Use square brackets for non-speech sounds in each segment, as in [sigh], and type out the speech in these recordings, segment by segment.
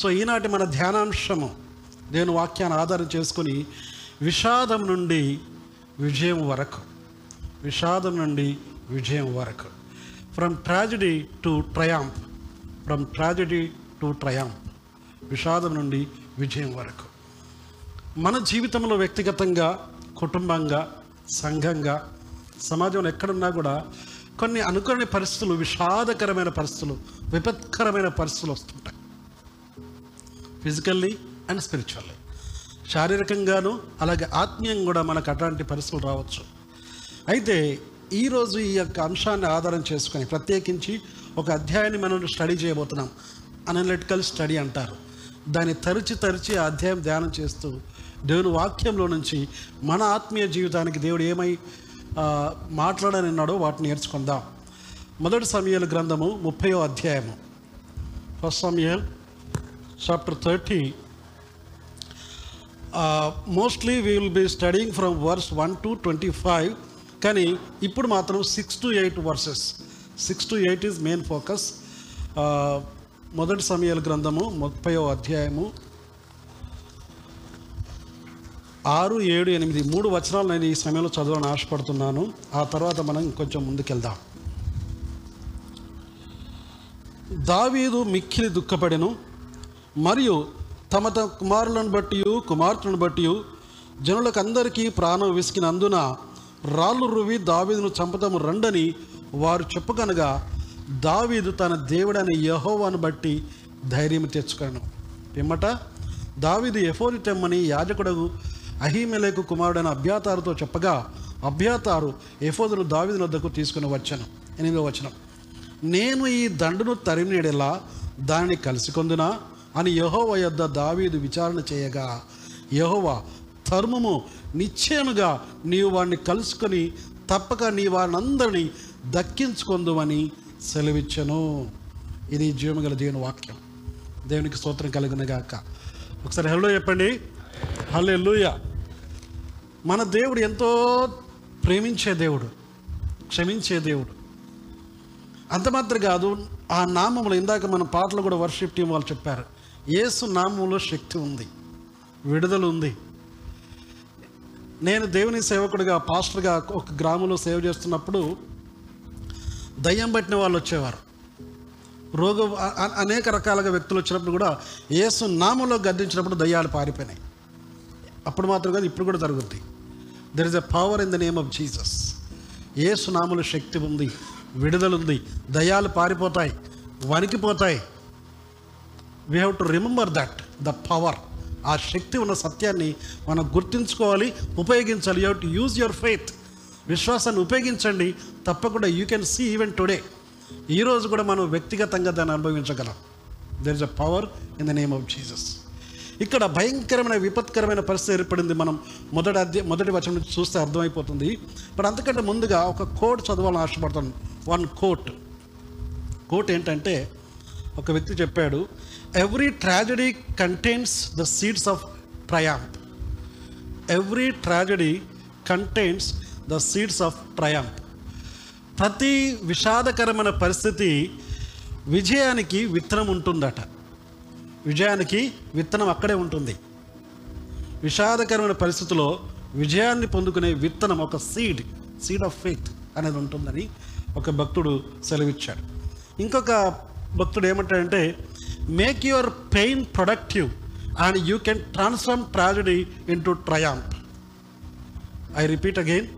So ఈనాటి మన ధ్యానాంశము నేను వాక్యాన్ని ఆధారం చేసుకుని విషాదం నుండి విజయం వరకు విషాదం నుండి విజయం వరకు. From tragedy to triumph from tragedy to triumph విషాదం నుండి విజయం వరకు. మన జీవితంలో వ్యక్తిగతంగా కుటుంబంగా సంఘంగా సమాజంలో ఎక్కడున్నా కూడా కొన్ని అనుకోని పరిస్థితులు విషాదకరమైన పరిస్థితులు విపత్కరమైన పరిస్థితులు వస్తుంటాయి. ఫిజికల్లీ అండ్ స్పిరిచువల్లీ శారీరకంగాను అలాగే ఆత్మీయంగా కూడా మనకు అట్లాంటి పరిస్థితులు రావచ్చు. అయితే ఈరోజు ఈ యొక్క అంశాన్ని ఆధారం చేసుకొని ప్రత్యేకించి ఒక అధ్యాయాన్ని మనం స్టడీ చేయబోతున్నాం. అనలిటికల్ స్టడీ అంటారు. దాన్ని తరిచి తరిచి ఆ అధ్యాయం ధ్యానం చేస్తూ దేవుని వాక్యంలో నుంచి మన ఆత్మీయ జీవితానికి దేవుడు ఏమై ఆ, మాట్లాడనున్నాడో వాటిని నేర్చుకుందాం. మొదటి సమయాల గ్రంథము ముప్పయో అధ్యాయము. ఫస్ట్ సమయాలు chapter thirty mostly we will be studying from verse one to twenty five కానీ ఇప్పుడు మాత్రం six to eight verses six to eight is main focus మొదటి సమయాల గ్రంథము ముప్పయో అధ్యాయము. ఆరు ఏడు ఎనిమిది మూడు వచనాలు నేను ఈ సమయంలో చదవాలని ఆశపడుతున్నాను. ఆ తర్వాత మనం కొంచెం ముందుకెళ్దాం. దావీదు మిక్కిలి దుఃఖపడెను. మరియు తమ తమ కుమారులను బట్టి కుమార్తెలను బట్టి జనులకు అందరికీ ప్రాణం విసికినందున రాళ్ళు రువి దావీదును చంపదము రండని వారు చెప్పుకనగా దావీదు తన దేవుడని యహోవాను బట్టి ధైర్యం తెచ్చుకాను పిమ్మట దావీదు ఎఫోని తెమ్మని యాజకుడు అహీమెలకు కుమారుడైన అభ్యాతారుతో చెప్పగా అభ్యాతారు ఎఫోదును దావీదు వద్దకు తీసుకుని వచ్చాను. ఎనిమిదో వచనం. నేను ఈ దండును తరిమినెడలా దానిని కలిసికొందునా అని యహోవ యొద్ద దావీదు విచారణ చేయగా యహోవ ధర్మము నిశ్చయముగా నీవు వాడిని కలుసుకొని తప్పక నీ వారినందరినీ దక్కించుకొందుమని సెలవిచ్చను. ఇది జీవమగల దేవుని వాక్యం. దేవునికి స్తోత్రం కలిగిన గాక. ఒకసారి హలో చెప్పండి. హలో మన దేవుడు ఎంతో ప్రేమించే దేవుడు క్షమించే దేవుడు. అంత మాత్రం కాదు ఆ నామములు ఇందాక మన పాటలు కూడా వర్షిప్ టీం వాళ్ళు చెప్పారు. యేసు నామంలో శక్తి ఉంది విడుదల ఉంది. నేను దేవుని సేవకుడిగా పాస్టర్గా ఒక గ్రామంలో సేవ చేస్తున్నప్పుడు దయ్యం పట్టిన వాళ్ళు వచ్చేవారు. రోగ అనేక రకాలుగా వ్యక్తులు వచ్చినప్పుడు కూడా యేసు నామంలో గద్దించినప్పుడు దయ్యాలు పారిపోయినాయి. అప్పుడు మాత్రం కాదు ఇప్పుడు కూడా జరుగుద్ది. There is a power in the name of Jesus యేసు నామములో శక్తి ఉంది విడుదల ఉంది. దయాలు పారిపోతాయి వణికిపోతాయి. We have to remember that the power ఆ శక్తి ఉన్న సత్యాన్ని మనం గుర్తుంచుకోవాలి ఉపయోగించాలి. You to use your faith విశ్వాసాన్ని ఉపయోగించండి. తప్పకుండా you can see even today ఈరోజు కూడా మనం వ్యక్తిగతంగా దాన్ని అనుభవించగలం. There is a power in the name of Jesus ఇక్కడ భయంకరమైన విపత్కరమైన పరిస్థితి ఏర్పడింది మనం మొదటి అధ్య మొదటి వచనం నుంచి చూస్తే అర్థమైపోతుంది. ఇప్పుడు అంతకంటే ముందుగా ఒక కోట్ చదవాలని ఆశపడతాను. వన్ కోట్ కోట్ ఏంటంటే ఒక వ్యక్తి చెప్పాడు every tragedy contains the seeds of triumph every tragedy contains the seeds of triumph ప్రతి విషాదకరమైన పరిస్థితి విజయానికి విత్తనం ఉంటుందట. విజయానికి విత్తనం అక్కడే ఉంటుంది. విషాదకరమైన పరిస్థితిలో విజయాన్ని పొందుకునే విత్తనం ఒక సీడ్ సీడ్ ఆఫ్ ఫెయిత్ అనేది ఉంటుందని ఒక భక్తుడు సెలవిచ్చాడు. ఇంకొక భక్తుడు ఏమంటాడంటే make your pain productive and you can transform tragedy into triumph I repeat again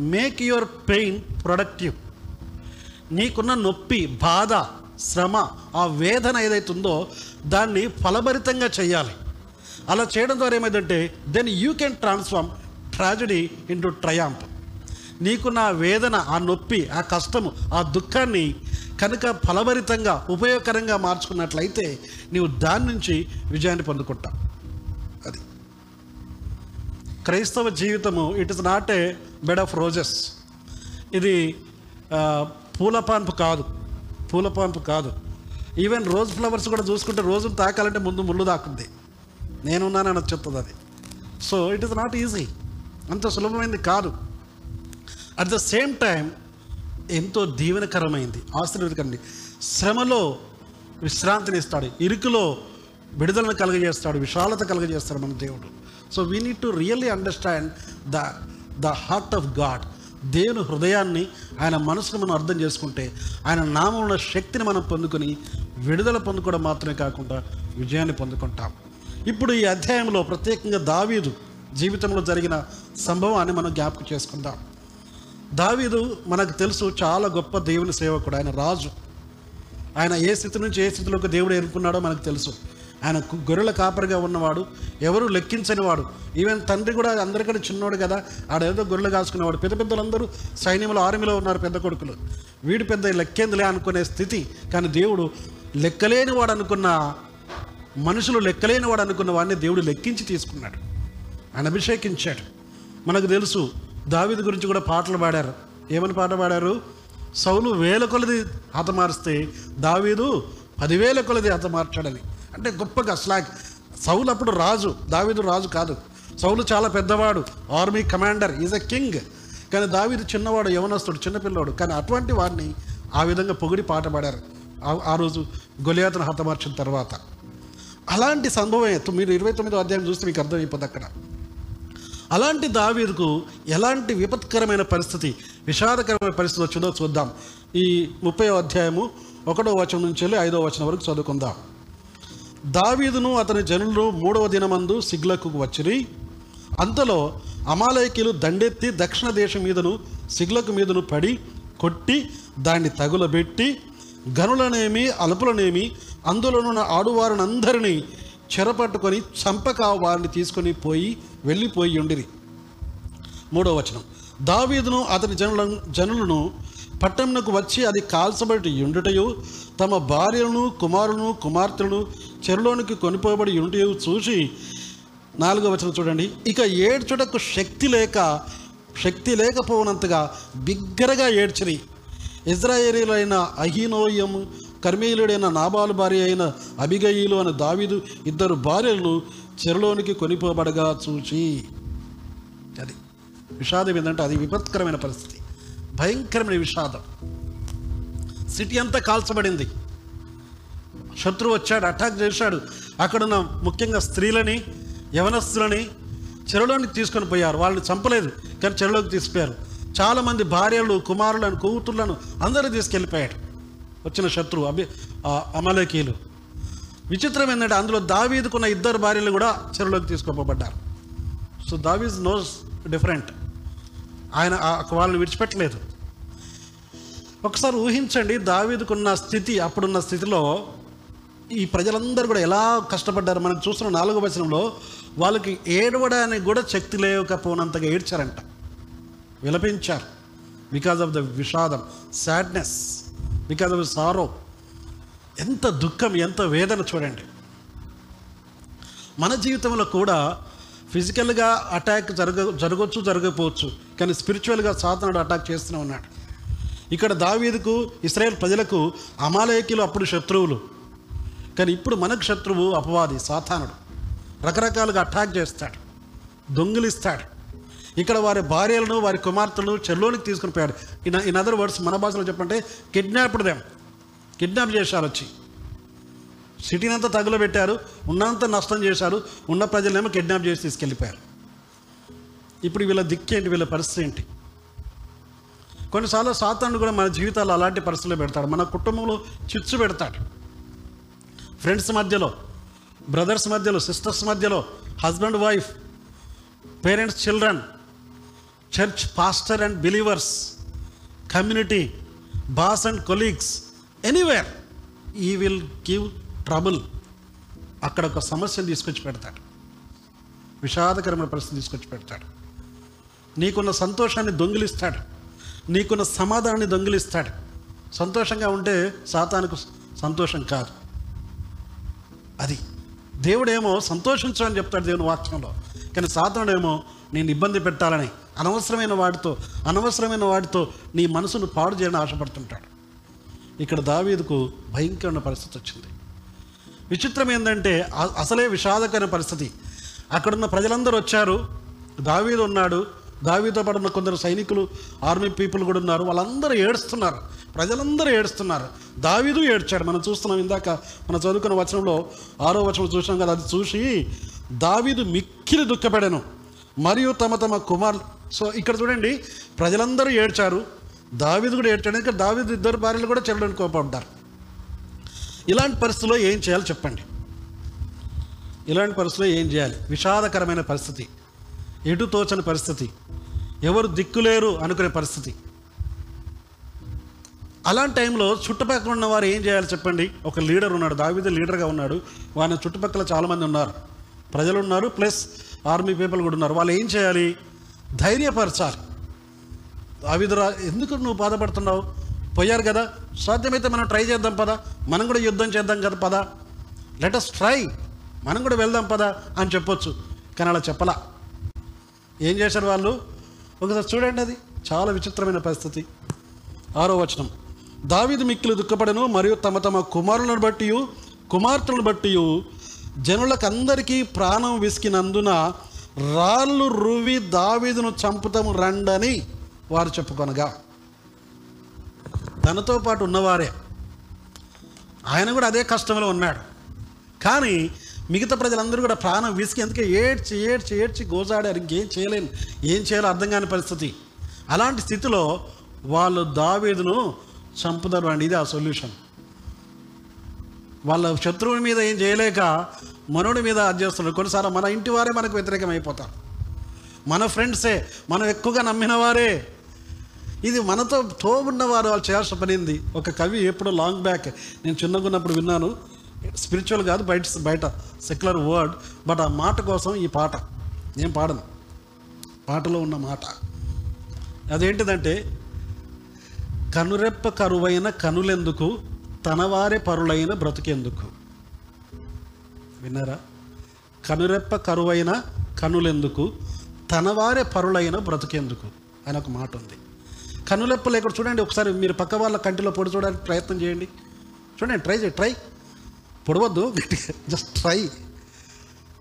make your pain productive నీకున్న నొప్పి బాధ శ్రమ ఆ వేదన ఏదైతే ఉందో దాన్ని ఫలభరితంగా చేయాలి. అలా చేయడం ద్వారా ఏమైందంటే then you can transform tragedy into triumph నీకున్న వేదన ఆ నొప్పి ఆ కష్టము ఆ దుఃఖాన్ని కనుక ఫలభరితంగా ఉపయోగకరంగా మార్చుకున్నట్లయితే నీవు దాని నుంచి విజయాన్ని పొందుకుంటావు. అది. క్రైస్తవ జీవితము it is not a bed of roses ఇది పూలపాన్పు కాదు. పూలపాన్పు కాదు. ఈవెన్ రోజ్ ఫ్లవర్స్ కూడా చూసుకుంటే రోజును తాకాలంటే ముందు ముళ్ళు దాకుంది నేనున్నానని చెప్తుంది అది. So it is not easy అంత సులభమైంది కాదు. అట్ ద సేమ్ టైం ఎంతో దీవెనకరమైంది ఆశీర్వదకండి శ్రమలో విశ్రాంతిని ఇస్తాడు ఇరుకులో విడుదలను కలుగజేస్తాడు విశాలత కలుగజేస్తాడు మన దేవుడు. So we need to really understand the the heart of God దేవుని హృదయాన్ని ఆయన మనసును మనం అర్థం చేసుకుంటే ఆయన నామంలో శక్తిని మనం పొందుకొని విడుదల పొందుకోవడం మాత్రమే కాకుండా విజయాన్ని పొందుకుంటాం. ఇప్పుడు ఈ అధ్యాయంలో ప్రత్యేకంగా దావీదు జీవితంలో జరిగిన సంభవాన్ని మనం జ్ఞాపకం చేసుకుందాం. దావీదు మనకు తెలుసు చాలా గొప్ప దేవుని సేవకుడు. ఆయన రాజు. ఆయన ఏ స్థితి నుంచి ఏ స్థితిలోకి దేవుడు ఎన్నుకున్నాడో మనకు తెలుసు. ఆయన గొర్రెల కాపరిగా ఉన్నవాడు ఎవరు లెక్కించని వాడు. ఈవెన్ తండ్రి కూడా అందరికంటే చిన్నోడు కదా. ఆడేదో గొర్రెలు కాసుకునేవాడు. పెద్ద పెద్దలందరూ సైన్యంలో ఆర్మీలో ఉన్నారు పెద్ద కొడుకులు. వీడు పెద్ద లెక్కేందులే అనుకునే స్థితి. కానీ దేవుడు లెక్కలేని వాడు అనుకున్న మనుషులు లెక్కలేని వాడు అనుకున్న వాడిని దేవుడు లెక్కించి తీసుకున్నాడు. ఆయన అభిషేకించాడు. మనకు తెలుసు దావిది గురించి కూడా పాటలు పాడారు. ఏమని పాట పాడారు? సౌలు వేల కొలది హతమారిస్తే దావీదు పదివేల కొలది హతమార్చాడని అంటే గొప్పగా స్లాగ్. సౌలు అప్పుడు రాజు దావీదు రాజు కాదు. సౌలు చాలా పెద్దవాడు army commander is a king. కానీ దావీదు చిన్నవాడు యవనస్తుడు చిన్నపిల్లవాడు. కానీ అటువంటి వాడిని ఆ విధంగా పొగిడి పాట పాడారు. ఆ- ఆ రోజు గొలియాతను హతమార్చిన తర్వాత. అలాంటి సంభవమే మీరు ఇరవై తొమ్మిదో అధ్యాయం చూస్తే మీకు అర్థమైపోతుంది అక్కడ. అలాంటి దావీదుకు ఎలాంటి విపత్కరమైన పరిస్థితి విషాదకరమైన పరిస్థితి వచ్చిందో చూద్దాం. ఈ ముప్పై అధ్యాయము ఒకటో వచనం నుంచి వెళ్ళి ఐదో వచనం వరకు చదువుకుందాం. దావీదును అతని జనులు మూడవ దినమందు సిగ్లకు వచ్చిరి. అంతలో అమాలయకీలు దండెత్తి దక్షిణ దేశం మీదను సిగ్లకు మీదను పడి కొట్టి దాన్ని తగులబెట్టి గనులనేమి అలుపులనేమి అందులోనున్న ఆడువారినందరినీ చెరపట్టుకొని చంపక వారిని తీసుకొని పోయి వెళ్ళిపోయి ఉండిరి. మూడో వచనం. దావీదును అతని జనుల జనులను పట్టణంకు వచ్చి అది కాల్చబడి ఉండుటయు తమ భార్యలను కుమారులను కుమార్తెలను చెరులోనికి కొనిపోబడి ఉండుటయు చూసి నాలుగో వచనం చూడండి. ఇక ఏడ్చుటకు శక్తి లేక శక్తి లేకపోనంతగా బిగ్గరగా ఏడ్చిరి. ఇజ్రాయేలీలైన అహీనోయము కర్మీయులుడైన నాబాలు భార్య అయిన అబిగయిలు అనే దావీదు ఇద్దరు భార్యలను చెరలోనికి కొనిపోబడగా చూచి. అది విషాదం ఏంటంటే అది విపత్కరమైన పరిస్థితి. భయంకరమైన విషాదం. సిటీ అంతా కాల్చబడింది. శత్రువు వచ్చాడు అటాక్ చేశాడు. అక్కడున్న ముఖ్యంగా స్త్రీలని యవనస్తులని చెరలోనికి తీసుకొని పోయారు. వాళ్ళని చంపలేదు కానీ చెరలోకి తీసిపోయారు. చాలామంది భార్యలు కుమారులను కూతుర్లను అందరూ తీసుకెళ్ళిపోయాడు వచ్చిన శత్రువు అభి ఆ అమలకీలు విచిత్రం ఏంటంటే అందులో దావీదుకున్న ఇద్దరు భార్యలు కూడా చెరువులోకి తీసుకోపబడ్డారు. So David's knows different. ఆయన వాళ్ళని విడిచిపెట్టలేదు. ఒకసారి ఊహించండి దావీదుకున్న స్థితి అప్పుడున్న స్థితిలో ఈ ప్రజలందరూ కూడా ఎలా కష్టపడ్డారు? మనం చూస్తున్న నాలుగో వచనంలో వాళ్ళకి ఏడవడానికి కూడా శక్తి లేకపోనంతగా ఏడ్చారంట. విలపించారు. బికాజ్ ఆఫ్ ద విషాదం సాడ్నెస్ బికాజ్ ఆఫ్ సారో ఎంత దుఃఖం ఎంత వేదన చూడండి. మన జీవితంలో కూడా ఫిజికల్గా అటాక్ జరగ జరగవచ్చు జరగకపోవచ్చు. కానీ స్పిరిచువల్గా సాతనుడు అటాక్ చేస్తూనే ఉన్నాడు. ఇక్కడ దావీదుకు ఇస్రాయేల్ ప్రజలకు అమాలయకులు అప్పుడు శత్రువులు. కానీ ఇప్పుడు మనకు శత్రువు అపవాది సాతానుడు. రకరకాలుగా అటాక్ చేస్తాడు. దొంగిలిస్తాడు. ఇక్కడ వారి భార్యలను వారి కుమార్తెలను చెల్లోనికి తీసుకుని పోయాడు. ఇన్ ఇన్ అదర్ వర్డ్స్ మన భాషలో చెప్పంటే కిడ్నాప్డ్ దెమ్ కిడ్నాప్ చేశారు వచ్చి. సిటీని అంతా తగులబెట్టారు ఉన్నంత నష్టం చేశారు ఉన్న ప్రజలేమో కిడ్నాప్ చేసి తీసుకెళ్ళిపోయారు. ఇప్పుడు వీళ్ళ దిక్కేంటి వీళ్ళ పరిస్థితి ఏంటి? కొన్నిసార్లు సాతాను కూడా మన జీవితాలు అలాంటి పరిస్థితులు పెడతాడు. మన కుటుంబంలో చిచ్చు పెడతాడు. ఫ్రెండ్స్ మధ్యలో బ్రదర్స్ మధ్యలో సిస్టర్స్ మధ్యలో husband wife parents children church pastor and believers community boss and colleagues anywhere he will give trouble అక్కడ ఒక సమస్యను తీసుకొచ్చి పెడతాడు. విషాదకరమైన పరిస్థితి తీసుకొచ్చి పెడతాడు. నీకున్న సంతోషాన్ని దొంగిలిస్తాడు. నీకున్న సమాధానాన్ని దొంగిలిస్తాడు. సంతోషంగా ఉంటే సాతానికి సంతోషం కాదు. అది. దేవుడేమో సంతోషించు అని చెప్తాడు దేవుని వాక్యంలో. కానీ సాతానుడేమో నేను ఇబ్బంది పెట్టాలని అనవసరమైన వాటితో అనవసరమైన వాటితో నీ మనసును పాడు చేయని ఆశపడుతుంటాడు. ఇక్కడ దావీదుకు భయంకరమైన పరిస్థితి వచ్చింది. విచిత్రం ఏంటంటే అసలే విషాదకరమైన పరిస్థితి. అక్కడున్న ప్రజలందరూ వచ్చారు. దావీదు ఉన్నాడు. దావీతో పాటు ఉన్న కొందరు సైనికులు ఆర్మీ పీపుల్ కూడా ఉన్నారు. వాళ్ళందరూ ఏడుస్తున్నారు. ప్రజలందరూ ఏడుస్తున్నారు. దావీదు ఏడ్చాడు. మనం చూస్తున్నాం ఇందాక మనం చదువుకున్న వచనంలో ఆరో వచనం చూసాం కదా అది చూసి దావీదు మిక్కిలి దుఃఖపడాను. మరియు తమ తమ కుమార్ సో ఇక్కడ చూడండి ప్రజలందరూ ఏడ్చారు. దావిది కూడా ఏడ్చాడు. ఇంకా దావీదు ఇద్దరు భార్యలు కూడా చెల్లడానికి కోపడ్డారు ఇలాంటి పరిస్థితుల్లో ఏం చేయాలో చెప్పండి. ఇలాంటి పరిస్థితుల్లో ఏం చేయాలి? విషాదకరమైన పరిస్థితి. ఎటు తోచని పరిస్థితి. ఎవరు దిక్కులేరు అనుకునే పరిస్థితి. అలాంటి టైంలో చుట్టుపక్కల ఉన్న వారు ఏం చేయాలి చెప్పండి? ఒక లీడర్ ఉన్నాడు దావిద లీడర్గా ఉన్నాడు. వాని చుట్టుపక్కల చాలామంది ఉన్నారు. ప్రజలు ఉన్నారు ప్లస్ ఆర్మీ పీపుల్ కూడా ఉన్నారు. వాళ్ళు ఏం చేయాలి? ధైర్యపరచాలి. దావిదురా ఎందుకు నువ్వు బాధపడుతున్నావు? పోయారు కదా సాధ్యమైతే మనం ట్రై చేద్దాం పదా? మనం కూడా యుద్ధం చేద్దాం కదా పదా? లెట్ అస్ ట్రై మనం కూడా వెళ్దాం పదా? అని చెప్పొచ్చు కానీ అలా చెప్పలా. ఏం చేశారు వాళ్ళు? ఒకసారి చూడండి అది. చాలా విచిత్రమైన పరిస్థితి. ఆరో వచనం. దావిది మిక్కిలు దుఃఖపడను మరియు తమ తమ కుమారులను బట్టి కుమార్తెలను బట్టి జనులకు అందరికీ ప్రాణం విసికినందున రాళ్ళు రువి దావీదును చంపుతాము రండని వారు చెప్పుకొనగా తనతో పాటు ఉన్నవారే. ఆయన కూడా అదే కష్టంలో ఉన్నాడు. కానీ మిగతా ప్రజలందరూ కూడా ప్రాణం విసిగి ఎందుకే ఏడ్చి ఏడ్చి ఏడ్చి గోజాడారు. ఇంకేం చేయలేను ఏం చేయాలో అర్థం కాని పరిస్థితి. అలాంటి స్థితిలో వాళ్ళు దావీదును చంపుతారు అండి. ఇది ఆ సొల్యూషన్. వాళ్ళ శత్రువుని మీద ఏం చేయలేక మనోడి మీద అది చేస్తున్నారు. కొన్నిసార్లు మన ఇంటి వారే మనకు వ్యతిరేకం అయిపోతారు మన ఫ్రెండ్సే మనం ఎక్కువగా నమ్మిన వారే. ఇది మనతో తోబున్న వారు వాళ్ళు చేయాల్సిన పనింది ఒక కవి ఎప్పుడో లాంగ్ బ్యాక్ నేను చిన్నగా ఉన్నప్పుడు విన్నాను. స్పిరిచువల్ కాదు బయట బయట సెక్యులర్ వర్డ్ బట్ ఆ మాట కోసం ఈ పాట. నేను పాడను? పాటలో ఉన్న మాట. అదేంటిదంటే కనురెప్ప కరువైన కనులెందుకు? తనవారే పరులైన బ్రతుకెందుకు? విన్నారా? కనురెప్ప కరువైన కనులెందుకు? తనవారే పరులైన బ్రతుకెందుకు? అని ఒక మాట ఉంది. కనులెప్ప లేకుండా చూడండి ఒకసారి మీరు పక్క వాళ్ళ కంటిలో పొడి చూడడానికి ప్రయత్నం చేయండి. చూడండి ట్రై చేయండి ట్రై. పొడవద్దు [laughs] just try.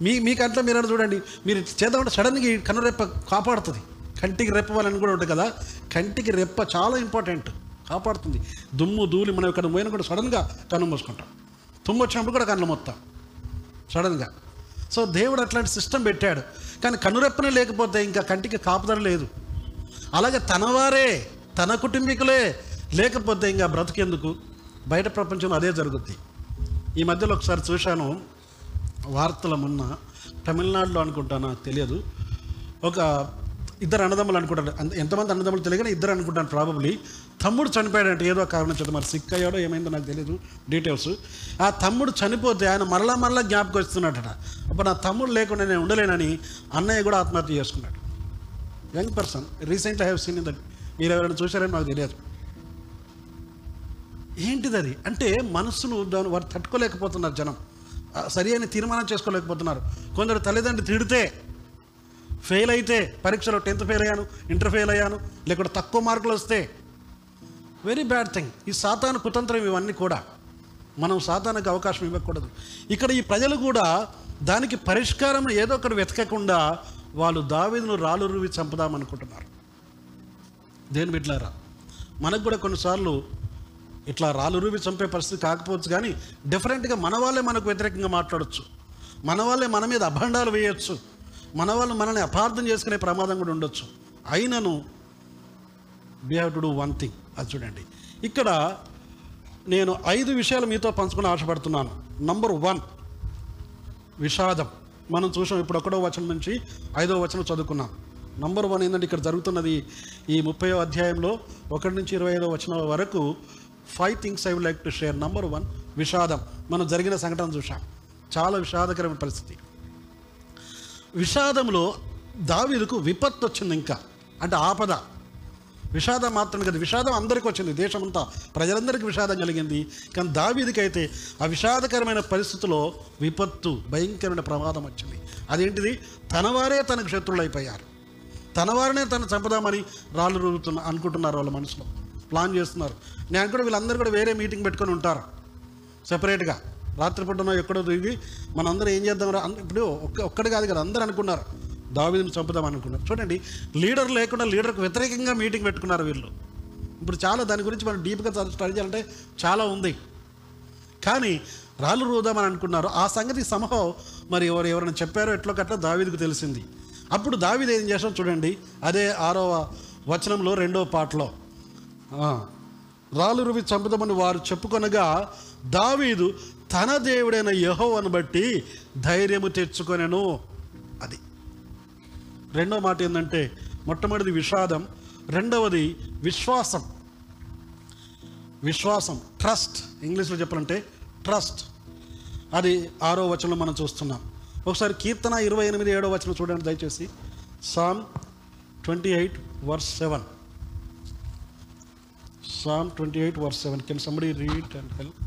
మీ మీ కంట్లో మీరు చూడండి మీరు చేద్దామంటే సడన్గా ఈ కనురెప్ప కాపాడుతుంది. కంటికి రెప్ప వాళ్ళని కూడా ఉంటుంది కదా? కంటికి రెప్ప చాలా ఇంపార్టెంట్. కాపాడుతుంది. దుమ్ము ధూళి మనం ఇక్కడ పోయినా కూడా సడన్గా కన్ను మూసుకుంటాం. తుమ్ము వచ్చినప్పుడు కూడా కన్ను మొత్తం సడన్గా సో దేవుడు అట్లాంటి సిస్టమ్ పెట్టాడు. కానీ కనురెప్పనే లేకపోతే ఇంకా కంటికి కాపుదల లేదు. అలాగే తనవారే తన కుటుంబీకులే లేకపోతే ఇంకా బ్రతికేందుకు? బయట ప్రపంచంలో అదే జరుగుద్ది. ఈ మధ్యలో ఒకసారి చూశాను వార్తల మొన్న. తమిళనాడులో అనుకుంటా నాకు తెలియదు. ఒక ఇద్దరు అన్నదమ్ములు అనుకుంటారు. ఎంతమంది అన్నదమ్ములు తెలియదు ఇద్దరు అనుకుంటాను ప్రాబబ్లీ తమ్ముడు చనిపోయాడంటే ఏదో కారణం చేత మరి సిక్ అయ్యాడో ఏమైందో నాకు తెలియదు డీటెయిల్స్ ఆ తమ్ముడు చనిపోతే ఆయన మరలా మరలా జ్ఞాపకం వస్తున్నాడట. అప్పుడు నా తమ్ముడు లేకుండా నేను ఉండలేనని అన్నయ్య కూడా ఆత్మహత్య చేసుకున్నాడు. Young person recent I have seen that మీరు ఎవరైనా చూశారని నాకు తెలియదు. ఏంటిది అది? అంటే మనస్సును వారు తట్టుకోలేకపోతున్నారు జనం. సరి అయిన తీర్మానం చేసుకోలేకపోతున్నారు. కొందరు తల్లిదండ్రులు తిడితే ఫెయిల్ అయితే పరీక్షలో టెన్త్ ఫెయిల్ అయ్యాను ఇంటర్ ఫెయిల్ అయ్యాను లేకుంటే తక్కువ మార్కులు వస్తే వెరీ బ్యాడ్ థింగ్ ఈ సాతాను కుతంత్రం ఇవన్నీ కూడా మనం సాతానికి అవకాశం ఇవ్వకూడదు. ఇక్కడ ఈ ప్రజలు కూడా దానికి పరిష్కారం ఏదో ఒకటి వెతకకుండా వాళ్ళు దావీదును రాళ్ళు రువి చంపుదామనుకుంటున్నారు. దేని బిడ్లారా? మనకు కూడా కొన్నిసార్లు ఇట్లా రాళ్ళు రూపి చంపే పరిస్థితి కాకపోవచ్చు కానీ డిఫరెంట్గా మన వాళ్ళే మనకు వ్యతిరేకంగా మాట్లాడచ్చు. మన వాళ్ళే మన మీద అభండాలు వేయచ్చు. మన వాళ్ళు మనల్ని అపార్థం చేసుకునే ప్రమాదం కూడా ఉండొచ్చు. అయినను we have to do one thing అది చూడండి. ఇక్కడ నేను ఐదు విషయాలు మీతో పంచుకుని ఆశపడుతున్నాను. నంబర్ వన్ విషాదం. మనం చూసాం ఇప్పుడు ఒకటో వచనం నుంచి ఐదో వచనం చదువుకున్నాం. నంబర్ వన్ ఏంటంటే ఇక్కడ జరుగుతున్నది ఈ ముప్పై అధ్యాయంలో ఒకటి నుంచి ఇరవై ఐదో వచనం వరకు five things I would like to share number one విషాదం. మనం జరిగిన సంఘటన చూసాం చాలా విషాదకరమైన పరిస్థితి. విషాదంలో దావీదుకు విపత్తు వచ్చింది ఇంకా. అంటే ఆపద. విషాదం మాత్రమే కదా విషాదం అందరికీ వచ్చింది. దేశమంతా ప్రజలందరికీ విషాదం కలిగింది. కానీ దావీదికైతే ఆ విషాదకరమైన పరిస్థితిలో విపత్తు భయంకరమైన ప్రమాదం వచ్చింది. అదేంటిది? తనవారే తనకు శత్రువులైపోయారు తనవారనే తను చంపదామని రాళ్ళు రుగుతున్న అనుకుంటున్నారు వాళ్ళ మనసులో. ప్లాన్ చేస్తున్నారు. నేను కూడా వీళ్ళందరూ కూడా వేరే మీటింగ్ పెట్టుకొని ఉంటారు. సెపరేట్గా రాత్రిపూటనో ఎక్కడో దిగి మనందరం ఏం చేద్దాం రా ఇప్పుడు ఒక్క ఒక్కటి కాదు కదా అందరూ అనుకున్నారు. దావీదుని చంపుదాం అనుకున్నారు. చూడండి లీడర్ లేకుండా లీడర్కు వ్యతిరేకంగా మీటింగ్ పెట్టుకున్నారు వీళ్ళు. ఇప్పుడు చాలా దాని గురించి మనం డీప్గా స్టడీ చేయాలంటే చాలా ఉంది. కానీ రాళ్ళు రూదామని అనుకున్నారు. ఆ సంగతి సమహం మరి ఎవరు ఎవరైనా చెప్పారో ఎట్లో కట్లా దావీదుకు తెలిసింది. అప్పుడు దావీదు ఏం చేసాం చూడండి అదే ఆరవ వచనంలో రెండవ పాటలో. రాళ్ళు రువి చంపుదామని వారు చెప్పుకొనగా దావీదు తన దేవుడైన యహోవను బట్టి ధైర్యము తెచ్చుకొనెను. అది. రెండో మాట ఏంటంటే మొట్టమొదటిది విషాదం రెండవది విశ్వాసం. విశ్వాసం ట్రస్ట్. ఇంగ్లీష్లో చెప్పాలంటే ట్రస్ట్. అది ఆరో వచనంలో మనం చూస్తున్నాం. ఒకసారి కీర్తన ఇరవై ఎనిమిది ఏడో వచనం చూడండి దయచేసి. Psalm twenty eight verse seven. Psalm twenty eight verse seven. Can somebody read and help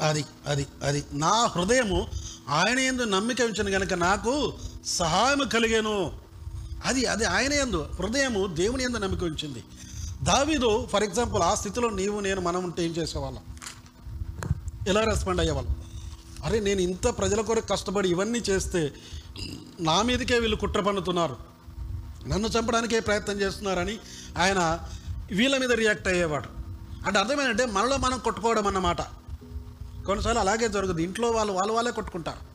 అది అది అది. నా హృదయము ఆయన ఎందు నమ్మిక ఉంచను కనుక నాకు సహాయం కలిగాను. అది అది ఆయన ఎందు హృదయము దేవుని ఎందు నమ్మిక ఉంచింది. దావీదు ఫర్ ఎగ్జాంపుల్ ఆ స్థితిలో నీవు నేను మనం ఉంటే ఏం చేసేవాళ్ళం? ఎలా రెస్పాండ్ అయ్యేవాళ్ళం? అరే నేను ఇంత ప్రజల కొరకు కష్టపడి ఇవన్నీ చేస్తే నా మీదకే వీళ్ళు కుట్ర పన్నుతున్నారు. నన్ను చంపడానికే ప్రయత్నం చేస్తున్నారని ఆయన వీళ్ళ మీద రియాక్ట్ అయ్యేవాడు. అంటే అర్థమేంటంటే మనలో మనం కొట్టుకోవడం అన్నమాట. కొన్నిసార్లు అలాగే జరుగుతుంది. ఇంట్లో వాళ్ళు వాళ్ళు వాళ్ళే కొట్టుకుంటారు.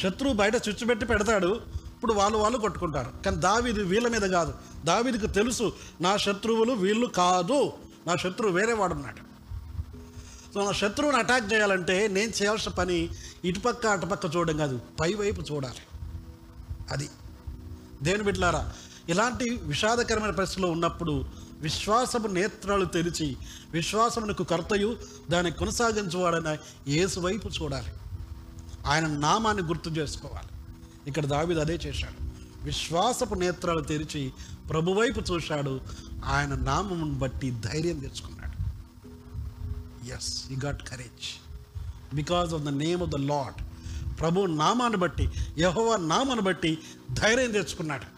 శత్రువు బయట చుచ్చుపెట్టి పెడతాడు. ఇప్పుడు వాళ్ళు వాళ్ళు కొట్టుకుంటారు. కానీ దావీది వీళ్ళ మీద కాదు. దావీదికి తెలుసు నా శత్రువులు వీళ్ళు కాదు. నా శత్రువు వేరే వాడున్నాడు సో నా శత్రువుని అటాక్ చేయాలంటే నేను చేయాల్సిన పని ఇటుపక్క అటుపక్క చూడడం కాదు. పై వైపు చూడాలి. అది. దేవుని బిడ్డలారా ఇలాంటి విషాదకరమైన పరిస్థితిలో ఉన్నప్పుడు విశ్వాసపు నేత్రాలు తెరిచి విశ్వాసమునకు కర్తయు దాన్ని కొనసాగించువాడని యేసు వైపు చూడాలి. ఆయన నామాన్ని గుర్తు చేసుకోవాలి. ఇక్కడ దావిద అదే చేశాడు. విశ్వాసపు నేత్రాలు తెరిచి ప్రభువైపు చూశాడు. ఆయన నామమును బట్టి ధైర్యం తెచ్చుకున్నాడు. Yes he got courage because of the name of the Lord ప్రభు నామాన్ని బట్టి యహోవ నామాన్ని బట్టి ధైర్యం తెచ్చుకున్నాడు.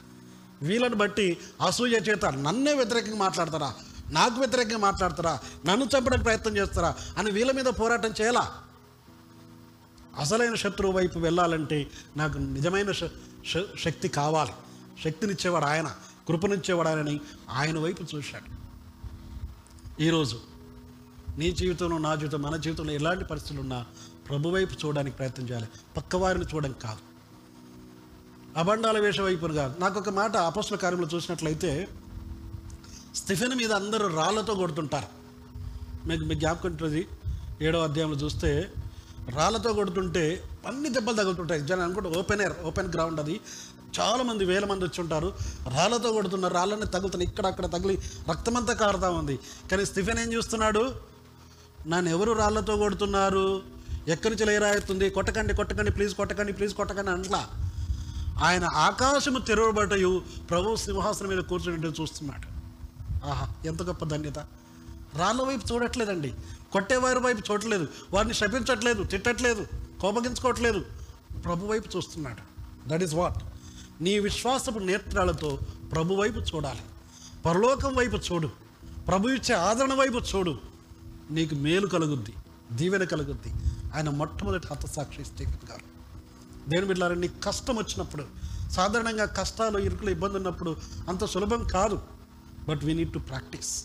వీళ్ళని బట్టి అసూయ చేత నన్నే వ్యతిరేకంగా మాట్లాడతారా? నాకు వ్యతిరేకంగా మాట్లాడతారా? నన్ను చంపడానికి ప్రయత్నం చేస్తారా? అని వీళ్ళ మీద పోరాటం చేయాలా? అసలైన శత్రువు వైపు వెళ్ళాలంటే నాకు నిజమైన శక్తి కావాలి. శక్తినిచ్చేవాడు ఆయన కృపనిచ్చేవాడు ఆయనని ఆయన వైపు చూశాడు. ఈరోజు నీ జీవితంలో నా జీవితం మన జీవితంలో ఎలాంటి పరిస్థితులు ఉన్నా ప్రభు వైపు చూడడానికి ప్రయత్నం చేయాలి. పక్కవారిని చూడడం కాదు. అబండాల వేష వైపును కాదు. నాకు ఒక మాట అపస్సుల కార్యంలో చూసినట్లయితే స్టిఫెన్ మీద అందరూ రాళ్ళతో కొడుతుంటారు. మీకు మీకు జ్ఞాపకం ఉంటుంది? ఏడో అధ్యాయంలో చూస్తే రాళ్ళతో కొడుతుంటే అన్ని దెబ్బలు తగులుతుంటాయి. జనం అనుకుంటే ఓపెన్ ఎయిర్ ఓపెన్ గ్రౌండ్ అది. చాలామంది వేల మంది వచ్చి ఉంటారు. రాళ్ళతో కొడుతున్నారు రాళ్ళని తగులుతున్నాయి. ఇక్కడ అక్కడ తగిలి రక్తమంతా కారుతా ఉంది. కానీ స్టిఫెన్ ఏం చూస్తున్నాడు? నన్ను ఎవరు రాళ్ళతో కొడుతున్నారు? ఎక్కడి నుంచి లేరాయుతుంది కొట్టకండి కొట్టకండి ప్లీజ్ కొట్టకండి ప్లీజ్ కొట్టకండి అంట్లా. ఆయన ఆకాశము తెరవబడయు ప్రభు సింహాసనం మీద కూర్చుని చూస్తున్నాడు. ఆహా ఎంత గొప్ప ధన్యత. రాళ్ళ వైపు చూడట్లేదండి. కొట్టేవారి వైపు చూడట్లేదు. వారిని శపించట్లేదు తిట్టట్లేదు కోపగించుకోవట్లేదు. ప్రభు వైపు చూస్తున్నాడు. దట్ ఈస్ వాట్ నీ విశ్వాసపు నేత్రాలతో ప్రభు వైపు చూడాలి. పరలోకం వైపు చూడు. ప్రభు ఇచ్చే ఆదరణ వైపు చూడు. నీకు మేలు కలుగుద్ది దీవెన కలుగుద్ది. ఆయన మొట్టమొదటి హతసాక్షి స్టీఫెన్ గారు. దేని బిడ్డారా నీకు కష్టం వచ్చినప్పుడు సాధారణంగా కష్టాలు ఇరుకులు ఇబ్బంది ఉన్నప్పుడు అంత సులభం కాదు. But we need to practice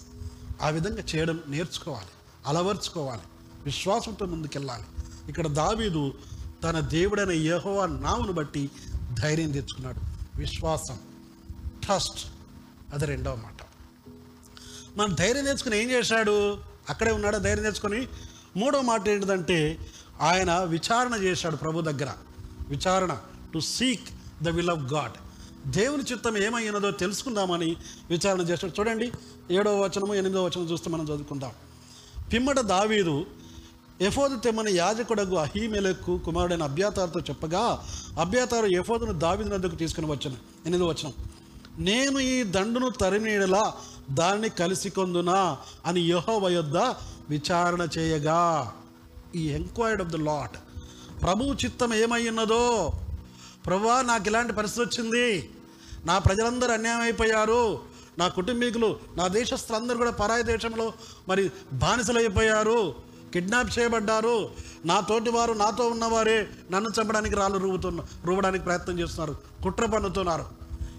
ఆ విధంగా చేయడం నేర్చుకోవాలి అలవర్చుకోవాలి విశ్వాసంతో ముందుకెళ్ళాలి. ఇక్కడ దావీదు తన దేవుడైన యహోవా నామును బట్టి ధైర్యం తెచ్చుకున్నాడు. విశ్వాసం ట్రస్ట్ అది రెండవ మాట. మన ధైర్యం తెచ్చుకుని ఏం చేశాడు? అక్కడే ఉన్నాడో ధైర్యం తెచ్చుకొని? మూడో మాట ఏంటిదంటే ఆయన విచారణ చేశాడు ప్రభు దగ్గర. విచారణ to seek the will of God దేవుని చిత్తం ఏమైనదో తెలుసుకుందామని విచారణ చేశాడు. చూడండి ఏడవ వచనము ఎనిమిదో వచనం చూస్తే మనం చదువుకుందాం. పిమ్మట దావీదు ఎఫోదు తెమ్మని యాజకుడగు అహీమెలకు కుమారుడైన అభ్యాతారుతో చెప్పగా అభ్యాతారు ఎఫోదును దావీదు నద్దకు తీసుకుని వచ్చాను. ఎనిమిది వచనం. నేను ఈ దండును తరిమీడలా దాన్ని కలిసి కొందునా అని యెహోవా యొద్ద విచారణ చేయగా ఈ ఎంక్వైర్డ్ ఆఫ్ ద లాట్ ప్రభువు చిత్తం ఏమై ఉన్నదో? ప్రభువా నాకు ఇలాంటి పరిస్థితి వచ్చింది. నా ప్రజలందరూ అన్యాయం అయిపోయారు. నా కుటుంబీకులు నా దేశస్తులందరూ కూడా పరాయి దేశంలో మరి బానిసలైపోయారు కిడ్నాప్ చేయబడ్డారు. నా తోటి వారు నాతో ఉన్నవారే నన్ను చంపడానికి రాళ్ళు రువ్వుతున్న రువ్వడానికి ప్రయత్నం చేస్తున్నారు కుట్ర పన్నుతున్నారు.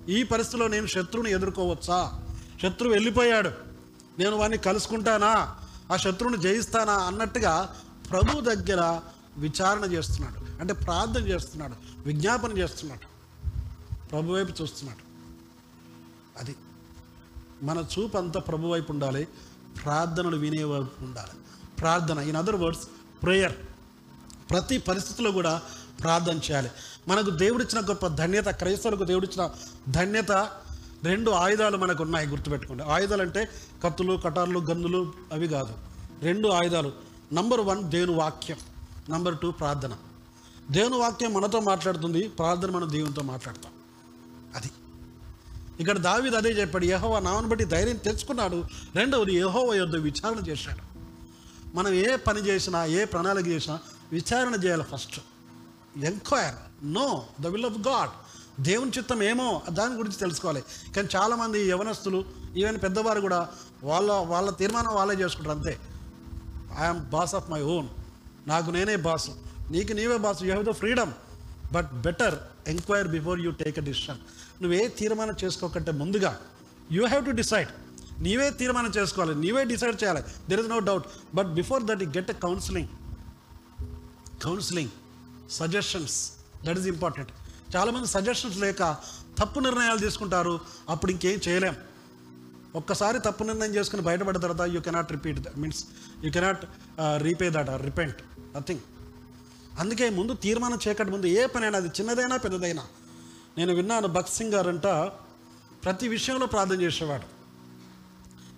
ఈ పరిస్థితిలో నేను శత్రువుని ఎదుర్కోవచ్చా? శత్రువు వెళ్ళిపోయాడు. నేను వాడిని కలుసుకుంటానా? ఆ శత్రువుని జయిస్తానా అన్నట్టుగా ప్రభు దగ్గర విచారణ చేస్తున్నాడు. అంటే ప్రార్థన చేస్తున్నాడు. విజ్ఞాపన చేస్తున్నాడు. ప్రభు వైపు చూస్తున్నాడు. అది మన చూపు అంతా ప్రభు వైపు ఉండాలి. ప్రార్థనలు వినే వైపు ఉండాలి. ప్రార్థన ఇన్ అదర్ వర్డ్స్ ప్రేయర్ ప్రతి పరిస్థితిలో కూడా ప్రార్థన చేయాలి. మనకు దేవుడిచ్చిన గొప్ప ధన్యత క్రైస్తవులకు దేవుడిచ్చిన ధన్యత రెండు ఆయుధాలు మనకు ఉన్నాయి గుర్తుపెట్టుకోండి. ఆయుధాలు అంటే కత్తులు కటార్లు గన్నులు అవి కాదు. రెండు ఆయుధాలు. నంబర్ వన్ దేవుని వాక్యం నంబర్ టూ ప్రార్థన. దేవుని వాక్యం మనతో మాట్లాడుతుంది ప్రార్థన మనం దేవునితో మాట్లాడతాం. అది. ఇక్కడ దావిది అదే చెప్పాడు యహోవా నామను బట్టి ధైర్యం తెచ్చుకున్నాడు. రెండవది యహోవ యుద్ధ విచారణ చేశాడు. మనం ఏ పని చేసినా ఏ ప్రణాళిక చేసినా విచారణ చేయాలి first enquire know the will of God దేవుని చిత్తం ఏమో దాని గురించి తెలుసుకోవాలి. కానీ చాలామంది యవనస్తులు ఈవెన్ పెద్దవారు కూడా వాళ్ళ వాళ్ళ తీర్మానం వాళ్ళే చేసుకుంటారు అంతే. I'm boss of my own నాకు నేనే బాస్ నీకు నీవే boss you have the freedom but better enquire before you take a decision నువ్వే తీర్మానం చేసుకోకంటే ముందుగా యూ హ్యావ్ టు డిసైడ్ నీవే తీర్మానం చేసుకోవాలి. నీవే డిసైడ్ చేయాలి. There is no doubt but before that you get a counselling counselling suggestions that is important చాలామంది suggestions లేక తప్పు నిర్ణయాలు తీసుకుంటారు. అప్పుడు ఇంకేం చేయలేం. ఒక్కసారి తప్పు నిర్ణయం చేసుకుని బయటపడిన తర్వాత you cannot repeat means you cannot repay that or repent nothing అందుకే ముందు తీర్మానం చేయకటి ముందు ఏ పనైనా అది చిన్నదైనా పెద్దదైనా. నేను విన్నాను భక్త్ సింగ్ గారంట ప్రతి విషయంలో ప్రార్థన చేసేవాడు.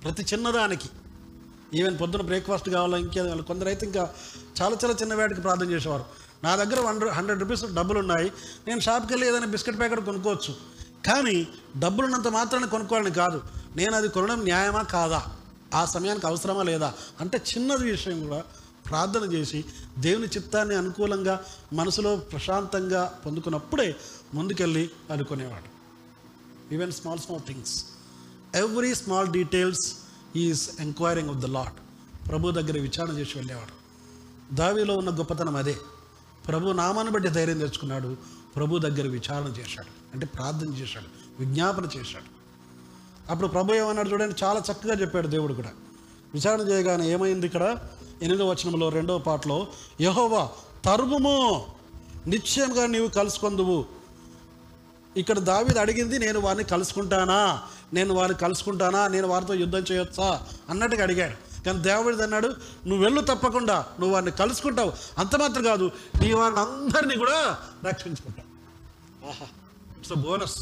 ప్రతి చిన్నదానికి. ఈవెన్ పొద్దున బ్రేక్ఫాస్ట్ కావాలా ఇంకేదో కొందరైతే ఇంకా చాలా చాలా చిన్న వాటికి ప్రార్థన చేసేవారు. నా దగ్గర వన్ హండ్రెడ్ రూపీస్ డబ్బులు ఉన్నాయి నేను షాప్కి వెళ్ళి ఏదైనా బిస్కెట్ ప్యాకెట్ కొనుక్కోవచ్చు. కానీ డబ్బులున్నంత మాత్రాన్ని కొనుక్కోవాలని కాదు. నేను అది కొనడం న్యాయమా కాదా? ఆ సమయానికి అవసరమా లేదా? అంటే చిన్నది విషయం కూడా ప్రార్థన చేసి దేవుని చిత్తాన్ని అనుకూలంగా మనసులో ప్రశాంతంగా పొందుకున్నప్పుడే ముందుకెళ్ళి అనుకునేవాడు. Even small small things every small details is enquiring of the Lord ప్రభు దగ్గర విచారణ చేసి వెళ్ళేవాడు. దావిలో ఉన్న గొప్పతనం అదే. ప్రభు నామాన్ని బట్టి ధైర్యం తెచ్చుకున్నాడు. ప్రభు దగ్గర విచారణ చేశాడు. అంటే ప్రార్థన చేశాడు. విజ్ఞాపన చేశాడు. అప్పుడు ప్రభు ఏమన్నాడు చూడండి చాలా చక్కగా చెప్పాడు దేవుడు కూడా. విచారణ చేయగానే ఏమైంది ఇక్కడ? ఎనిమిదో వచనంలో రెండవ పాటలో యహోవా తరుముము. నిశ్చయంగా నీవు కలుసుకొందువు. ఇక్కడ దావిది అడిగింది నేను వారిని కలుసుకుంటానా? నేను వారిని కలుసుకుంటానా? నేను వారితో యుద్ధం చేయొచ్చా? అన్నట్టుగా అడిగాడు. కానీ దేవుడిది అన్నాడు నువ్వు వెళ్ళు తప్పకుండా నువ్వు వారిని కలుసుకుంటావు. అంత మాత్రం కాదు నీ వారిని అందరినీ కూడా రక్షించుకుంటావు. ఆహా ఇట్స్ అ బోనస్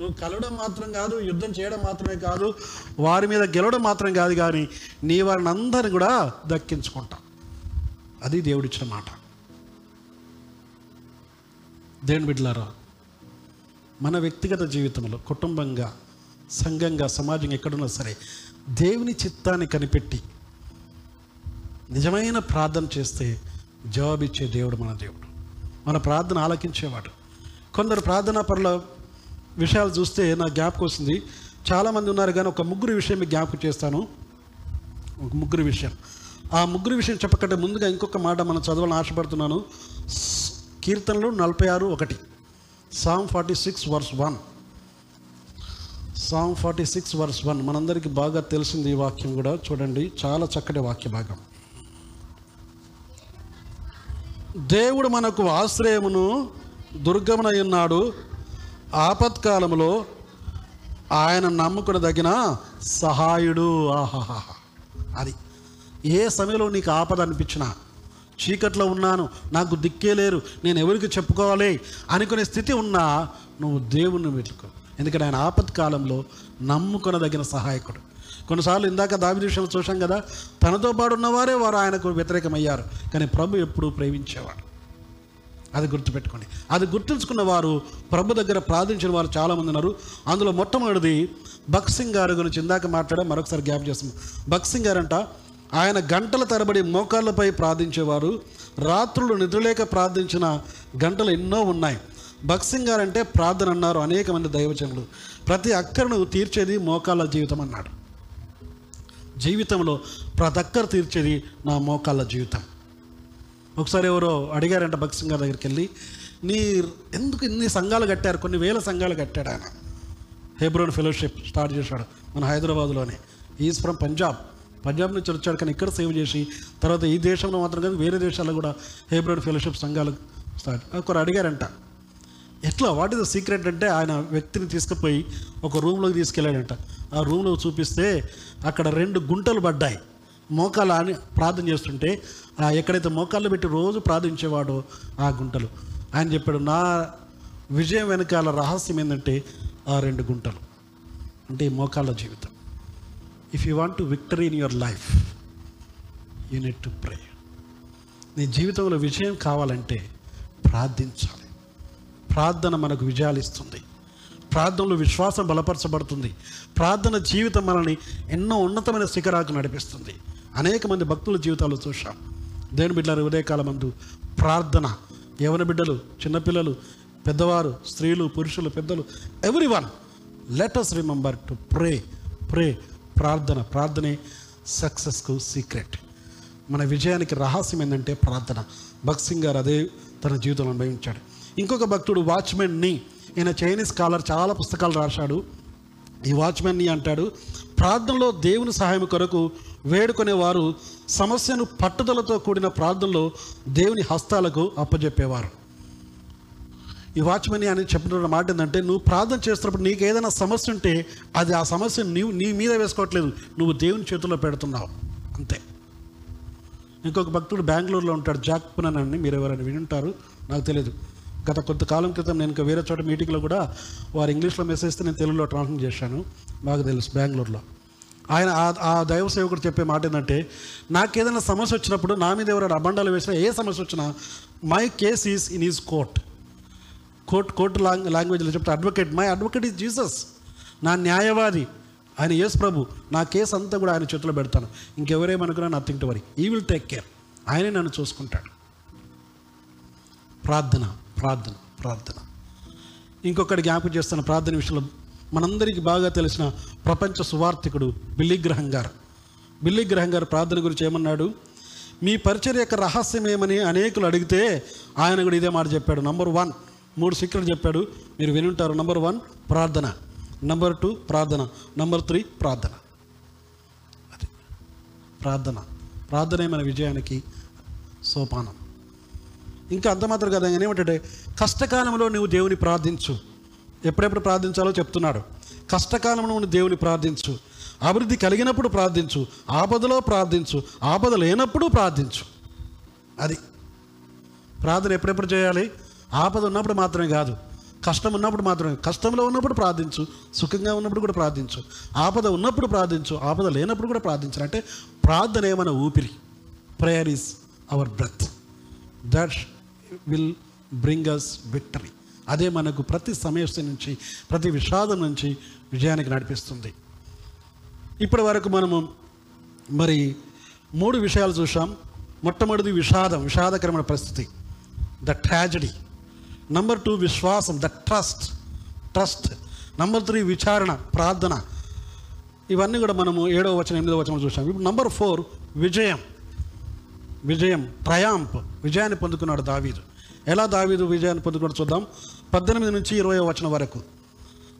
నువ్వు కలవడం మాత్రం కాదు యుద్ధం చేయడం మాత్రమే కాదు వారి మీద గెలవడం మాత్రం కాదు కానీ నీ వారిని అందరిని కూడా దక్కించుకుంటావు. అది దేవుడిచ్చిన మాట. దేవుని బిడ్డలారా మన వ్యక్తిగత జీవితంలో కుటుంబంగా సంఘంగా సమాజంగా ఎక్కడున్నా సరే దేవుని చిత్తాన్ని కనిపెట్టి నిజమైన ప్రార్థన చేస్తే జవాబిచ్చే దేవుడు మన దేవుడు. మన ప్రార్థన ఆలకించేవాడు. కొందరు ప్రార్థనా పరుల విషయాలు చూస్తే నా జ్ఞాపకం వస్తుంది. చాలామంది ఉన్నారు కానీ ఒక ముగ్గురు విషయం మీకు జ్ఞాపకం చేస్తాను. ఒక ముగ్గురు విషయం. ఆ ముగ్గురు విషయం చెప్పకంటే ముందుగా ఇంకొక మాట మనం చదవాలని ఆశపడుతున్నాను. కీర్తనలు నలభై ఆరు ఒకటి. Psalm forty six verse one. Psalm forty six verse one మనందరికీ బాగా తెలిసింది ఈ వాక్యం కూడా. చూడండి చాలా చక్కటి వాక్య భాగం. దేవుడు మనకు ఆశ్రయమును దుర్గమునై ఉన్నాడు. ఆపత్కాలములో ఆయన నమ్ముకునదగిన సహాయుడు. ఆహాహా అది ఏ సమయంలో నీకు ఆపద అనిపించినా చీకట్లో ఉన్నాను నాకు దిక్కే లేరు నేను ఎవరికి చెప్పుకోవాలి అనుకునే స్థితి ఉన్నా నువ్వు దేవుణ్ణి వెతుకు. ఎందుకంటే ఆయన ఆపత్కాలంలో నమ్ముకొనదగిన సహాయకుడు. కొన్నిసార్లు ఇందాక దావి విషయంలో చూసాం కదా తనతో పాటు ఉన్నవారే వారు ఆయనకు వ్యతిరేకమయ్యారు కానీ ప్రభు ఎప్పుడూ ప్రేమించేవాడు అది గుర్తుపెట్టుకోండి. అది గుర్తుంచుకున్న వారు ప్రభు దగ్గర ప్రార్థించిన వారు చాలామంది ఉన్నారు. అందులో మొట్టమొదటిది భక్సింగ్ గారి గురించి ఇందాక మాట్లాడే మరొకసారి గ్యాప్ చేస్తాం. భక్సింగ్ గారు అంట ఆయన గంటల తరబడి మోకాళ్ళపై ప్రార్థించేవారు రాత్రులు నిద్రలేక ప్రార్థించిన గంటలు ఎన్నో ఉన్నాయి. భక్సింగార్ అంటే ప్రార్థన అన్నారు అనేక మంది దైవజనులు. ప్రతి అక్కరను తీర్చేది మోకాళ్ళ జీవితం అన్నాడు. జీవితంలో ప్రతి అక్కరు తీర్చేది నా మోకాళ్ళ జీవితం. ఒకసారి ఎవరో అడిగారంట భక్సింగార్ దగ్గరికి వెళ్ళి నీ ఎందుకు ఇన్ని సంఘాలు కట్టారు? కొన్ని వేల సంఘాలు కట్టాడు ఆయన. హెబ్రోన్ ఫెలోషిప్ స్టార్ట్ చేశాడు మన హైదరాబాద్లోనే. Is from Punjab. పంజాబ్ నుంచి వచ్చాడు కానీ ఇక్కడ సేవ్ చేసి తర్వాత ఈ దేశంలో మాత్రం కాదు వేరే దేశాల్లో కూడా హెబ్రోన్ ఫెలోషిప్ సంఘాలు స్టార్ట్ ఒకరు అడిగారంట. ఎట్లా? వాట్ ఇస్ ద సీక్రెట్ అంటే ఆయన వ్యక్తిని తీసుకుపోయి ఒక రూమ్లోకి తీసుకెళ్ళాడంట. ఆ రూమ్లో చూపిస్తే అక్కడ రెండు గుంటలు పడ్డాయి. మోకాలు అని ప్రార్థన చేస్తుంటే ఆ ఎక్కడైతే మోకాళ్ళు పెట్టి రోజు ప్రార్థించేవాడో ఆ గుంటలు. ఆయన చెప్పాడు నా విజయం వెనకాల రహస్యం ఏంటంటే ఆ రెండు గుంటలు. అంటే ఈ మోకాళ్ళ జీవితం. If you want to victory in your life you to pray నీ జీవితంలో విజయం కావాలంటే ప్రార్థించాలి. ప్రార్థన మనకు విజయాలు ఇస్తుంది ప్రార్థనలో విశ్వాసం బలపరచబడుతుంది. ప్రార్థన జీవితం మనల్ని ఎన్నో ఉన్నతమైన శిఖరాకు నడిపిస్తుంది. అనేక మంది భక్తుల జీవితాలు చూశాం. దేని బిడ్డల ఉదయకాలం మందు ప్రార్థన. యవన బిడ్డలు చిన్నపిల్లలు పెద్దవారు స్త్రీలు పురుషులు పెద్దలు everyone let remember to pray pray ప్రార్థన ప్రార్థనే సక్సెస్కు సీక్రెట్. మన విజయానికి రహస్యం ఏంటంటే ప్రార్థన. భక్సింగ్ గారు అదే తన జీవితంలో అనుభవించాడు. ఇంకొక భక్తుడు వాచ్మెన్ని ఈయన చైనీస్ స్కాలర్ చాలా పుస్తకాలు రాశాడు. ఈ వాచ్మెన్ని అంటాడు ప్రార్థనలో దేవుని సహాయం కొరకు వేడుకునేవారు సమస్యను పట్టుదలతో కూడిన ప్రార్థనలో దేవుని హస్తాలకు అప్పజెప్పేవారు. ఈ వాచ్మెన్ అని చెప్పిన మాట ఏంటంటే నువ్వు ప్రార్థన చేస్తున్నప్పుడు నీకు ఏదైనా సమస్య ఉంటే అది ఆ సమస్య నీవు నీ మీద వేసుకోవట్లేదు. నువ్వు దేవుని చేతుల్లో పెడుతున్నావు. అంతే. ఇంకొక భక్తుడు బెంగళూరులో ఉంటాడు జాక్ పునన్ అని మీరు ఎవరైనా వినుంటారు నాకు తెలియదు గత కొంతకాలం క్రితం నేను ఇంకా వేరే చోట మీటింగ్లో కూడా వారు ఇంగ్లీష్లో మెసేజ్ ఇస్తే నేను తెలుగులో ట్రాన్స్లేట్ చేశాను. మాకు తెలుసు బెంగళూరులో. ఆయన ఆ- దైవ సేవకుడు చెప్పే మాట ఏంటంటే నాకు ఏదైనా సమస్య వచ్చినప్పుడు నా మీద ఎవరైనా అబండాలు వేసినా ఏ సమస్య వచ్చినా my case is in is court court court long లాంగ్వేజ్లో చెప్తే advocate my advocate is Jesus నా న్యాయవాది ఆయన యేసు ప్రభు. నా కేసు అంతా కూడా ఆయన చేతిలో పెడతాను. ఇంకెవరేమనుకున్నా nothing to worry he will take care ఆయనే నన్ను చూసుకుంటాడు. ప్రార్థన. ప్రార్థన ప్రార్థన. ఇంకొకటి జ్ఞాపకం చేస్తున్న ప్రార్థన విషయంలో మనందరికీ బాగా తెలిసిన ప్రపంచ సువార్థికుడు బిల్లీ గ్రహం గారు. బిల్లీ గ్రహం గారు ప్రార్థన గురించి ఏమన్నాడు? మీ పరిచయం యొక్క రహస్యం ఏమని అనేకులు అడిగితే ఆయన కూడా ఇదే మాట చెప్పాడు. నంబర్ వన్ మూడు సీక్రెట్ చెప్పాడు. మీరు వినుంటారు. నంబర్ వన్ ప్రార్థన. నంబర్ టూ ప్రార్థన. నంబర్ త్రీ ప్రార్థన. అది. ప్రార్థన. ప్రార్థనే మన విజయానికి సోపానం. ఇంకా అంత మాత్రం కదా ఆయన ఏమంటే కష్టకాలంలో నువ్వు దేవుని ప్రార్థించు. ఎప్పుడెప్పుడు ప్రార్థించాలో చెప్తున్నాడు. కష్టకాలంలో నువ్వు దేవుని ప్రార్థించు. అభివృద్ధి కలిగినప్పుడు ప్రార్థించు. ఆపదలో ప్రార్థించు. ఆపద లేనప్పుడు ప్రార్థించు. అది. ప్రార్థన ఎప్పుడెప్పుడు చేయాలి? ఆపద ఉన్నప్పుడు మాత్రమే కాదు. కష్టం ఉన్నప్పుడు మాత్రమే. కష్టంలో ఉన్నప్పుడు ప్రార్థించు. సుఖంగా ఉన్నప్పుడు కూడా ప్రార్థించు. ఆపద ఉన్నప్పుడు ప్రార్థించు. ఆపద లేనప్పుడు కూడా ప్రార్థించు. అంటే ప్రార్థన ఏమైనా ఊపిరి. Prayer is our breath that will bring us victory అదే మనకు ప్రతి సమస్య నుంచి ప్రతి విషాదం నుంచి విజయానికి నడిపిస్తుంది. ఇప్పటి వరకు మనము మరి మూడు విషయాలు చూసాం మొట్టమొదటిది విషాదం విషాదకరమైన పరిస్థితి. ద ట్రాజడీ నంబర్ టూ విశ్వాసం the trust trust number three విచారణ ప్రార్థన. ఇవన్నీ కూడా మనము ఏడవ వచనం ఎనిమిదవ వచనం చూసాం ఇప్పుడు నంబర్ ఫోర్ విజయం. విజయం ట్రయాంప్ విజయాన్ని పొందుకున్నాడు దావీదు. ఎలా దావీదు విజయాన్ని పొందుకున్నాడు చూద్దాం. పద్దెనిమిది నుంచి ఇరవై వచనం వరకు.